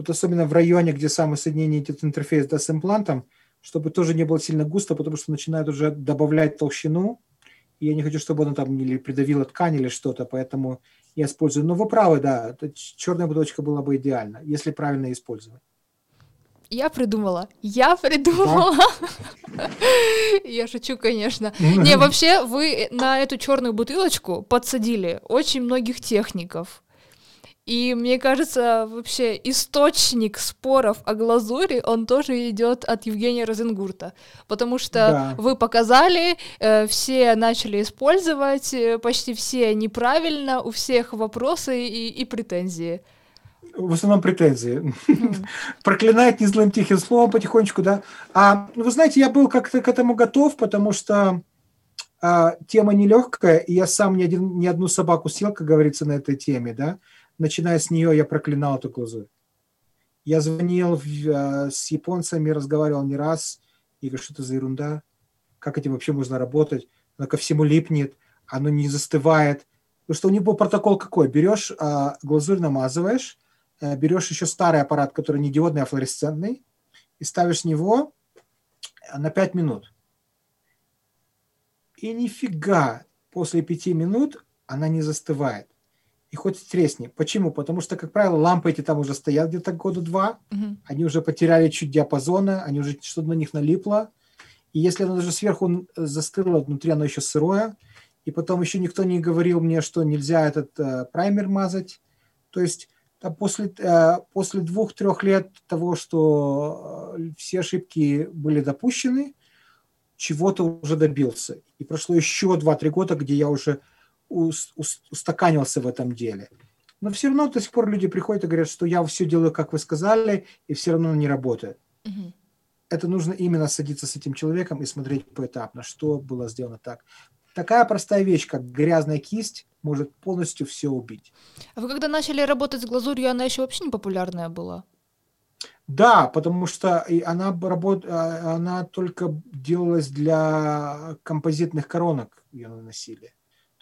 вот особенно в районе, где самое соединение идет интерфейс да, с имплантом, чтобы тоже не было сильно густо, потому что начинает уже добавлять толщину, и я не хочу, чтобы она там или придавила ткань или что-то, поэтому я использую. Но вы правы, да, черная бутылочка была бы идеальна, если правильно использовать. Я придумала. Я придумала. Я шучу, конечно. Не, вообще, вы на эту черную бутылочку подсадили очень многих техников. И мне кажется, вообще источник споров о глазури, он тоже идет от Евгения Розенгурта. Потому что Да. вы показали, э, все начали использовать, э, почти все неправильно, у всех вопросы и, и претензии. В основном претензии. Проклинает незлым тихим словом потихонечку, да. А ну, вы знаете, я был как-то к этому готов, потому что а, тема нелегкая, и я сам ни, один, ни одну собаку съел, как говорится, на этой теме, да. Начиная с нее, я проклинал эту глазурь. Я звонил в, а, с японцами, разговаривал не раз, и говорю, что это за ерунда, как этим вообще можно работать, оно ко всему липнет, оно не застывает. Потому что у них был протокол какой? Берешь а, глазурь, намазываешь, а, берешь еще старый аппарат, который не диодный, а флуоресцентный, и ставишь него на 5 минут. И нифига, после 5 минут она не застывает. И хоть тресни. Почему? Потому что, как правило, лампы эти там уже стоят где-то года два, угу. они уже потеряли чуть диапазона, они уже что-то на них налипло. И если оно даже сверху застыло, внутри оно еще сырое, и потом еще никто не говорил мне, что нельзя этот э, праймер мазать. То есть там после, э, после двух-трех лет того, что э, все ошибки были допущены, чего-то уже добился. И прошло еще 2-3 года, где я уже устаканился в этом деле. Но все равно до сих пор люди приходят и говорят, что я все делаю, как вы сказали, и все равно не работает. Угу. Это нужно именно садиться с этим человеком и смотреть поэтапно, что было сделано так. Такая простая вещь, как грязная кисть, может полностью все убить. А вы когда начали работать с глазурью, она еще вообще не популярная была? Да, потому что она, работ... А, она только делалась для композитных коронок, ее наносили.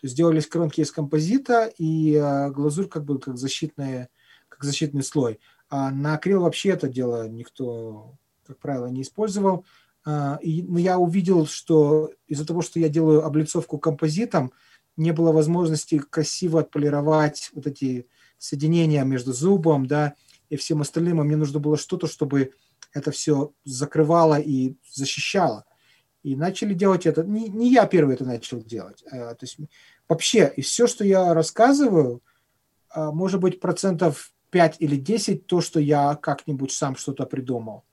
То есть делались коронки из композита, и а, глазурь как бы как, защитная, как защитный слой. А на акрил вообще это дело никто, как правило, не использовал. А, и, но я увидел, что из-за того, что я делаю облицовку композитом, не было возможности красиво отполировать вот эти соединения между зубом, да, и всем остальным. А мне нужно было что-то, чтобы это все закрывало и защищало. И начали делать это. Не, не я первый это начал делать. А, то есть вообще, и все, что я рассказываю, а, может быть, процентов 5 или 10 то, что я как-нибудь сам что-то придумал.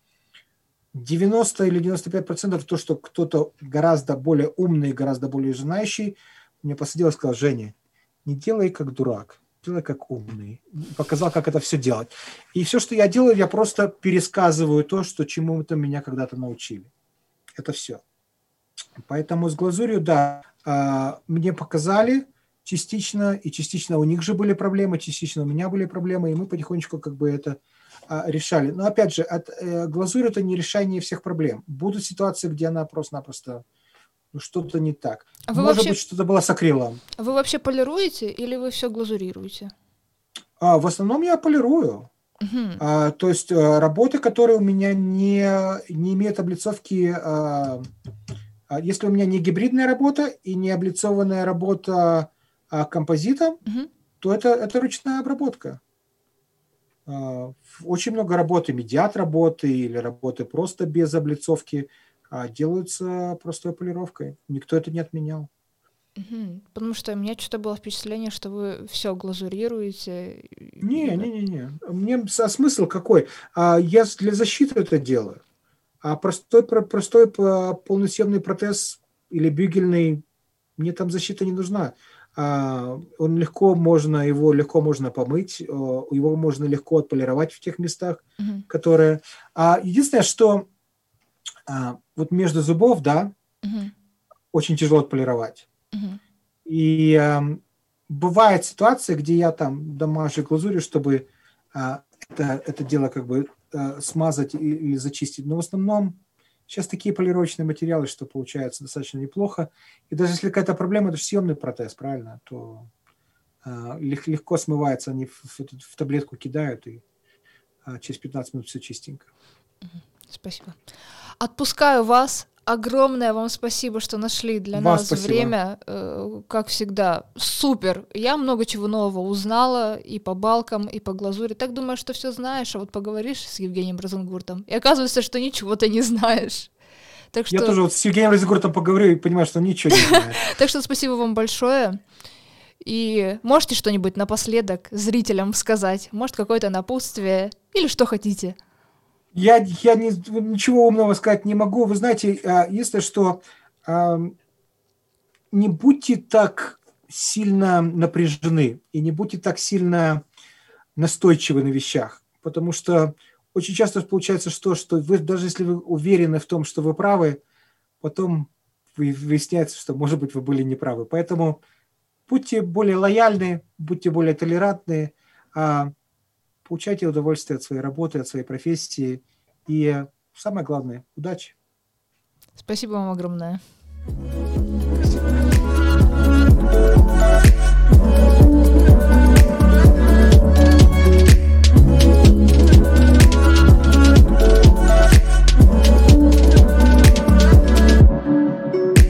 90 или 95 процентов то, что кто-то гораздо более умный, гораздо более знающий, мне посадил и сказал, Женя, не делай как дурак, делай как умный. Показал, как это все делать. И все, что я делаю, я просто пересказываю то, что чему-то меня когда-то научили. Это все. Поэтому с глазурью, да, а, мне показали частично, и частично у них же были проблемы, частично у меня были проблемы, и мы потихонечку как бы это а, решали. Но опять же, от, э, глазурь это не решение всех проблем. Будут ситуации, где она просто-напросто ну, что-то не так. А вы Может вообще... быть, что-то было с акрилом. Вы вообще полируете или вы все глазурируете? А, в основном я полирую. Угу. А, то есть а, работы, которые у меня не, не имеют облицовки а, если у меня не гибридная работа и не облицованная работа а, композитом, угу. то это, это ручная обработка. А, очень много работы, медиат работы или работы просто без облицовки делаются простой полировкой. Никто это не отменял. Угу. Потому что у меня что-то было впечатление, что вы все глазурируете. Не, не, не, не. Мне а смысл какой? Я для защиты это делаю. А простой, простой полносъемный протез или бюгельный, мне там защита не нужна. А, он легко можно, его легко можно помыть, его можно легко отполировать в тех местах, uh-huh. которые... А единственное, что а, вот между зубов, да, uh-huh. очень тяжело отполировать. Uh-huh. И а, бывает ситуация, где я там дамажу глазурью, чтобы а, это, это дело как бы э, смазать или зачистить. Но в основном сейчас такие полировочные материалы, что получается достаточно неплохо. И даже если какая-то проблема, это же съемный протез, правильно, то э, легко смывается, они в, таблетку кидают, и э, через 15 минут все чистенько. Спасибо. Отпускаю вас огромное вам спасибо, что нашли для Вас нас спасибо. время. Э, как всегда, супер. Я много чего нового узнала и по балкам, и по глазури. Так думаю, что все знаешь, а вот поговоришь с Евгением Розенгуртом, и оказывается, что ничего ты не знаешь. Так что... Я тоже вот с Евгением Розенгуртом поговорю и понимаю, что ничего не знаю. Так что спасибо вам большое. И можете что-нибудь напоследок зрителям сказать? Может, какое-то напутствие? Или что хотите? Я, я не, ничего умного сказать не могу. Вы знаете, а, если что, не будьте так сильно напряжены и не будьте так сильно настойчивы на вещах, потому что очень часто получается что, что вы, даже если вы уверены в том, что вы правы, потом выясняется, что, может быть, вы были неправы. Поэтому будьте более лояльны, будьте более толерантны, а получайте удовольствие от своей работы, от своей профессии. И самое главное, удачи. Спасибо вам огромное.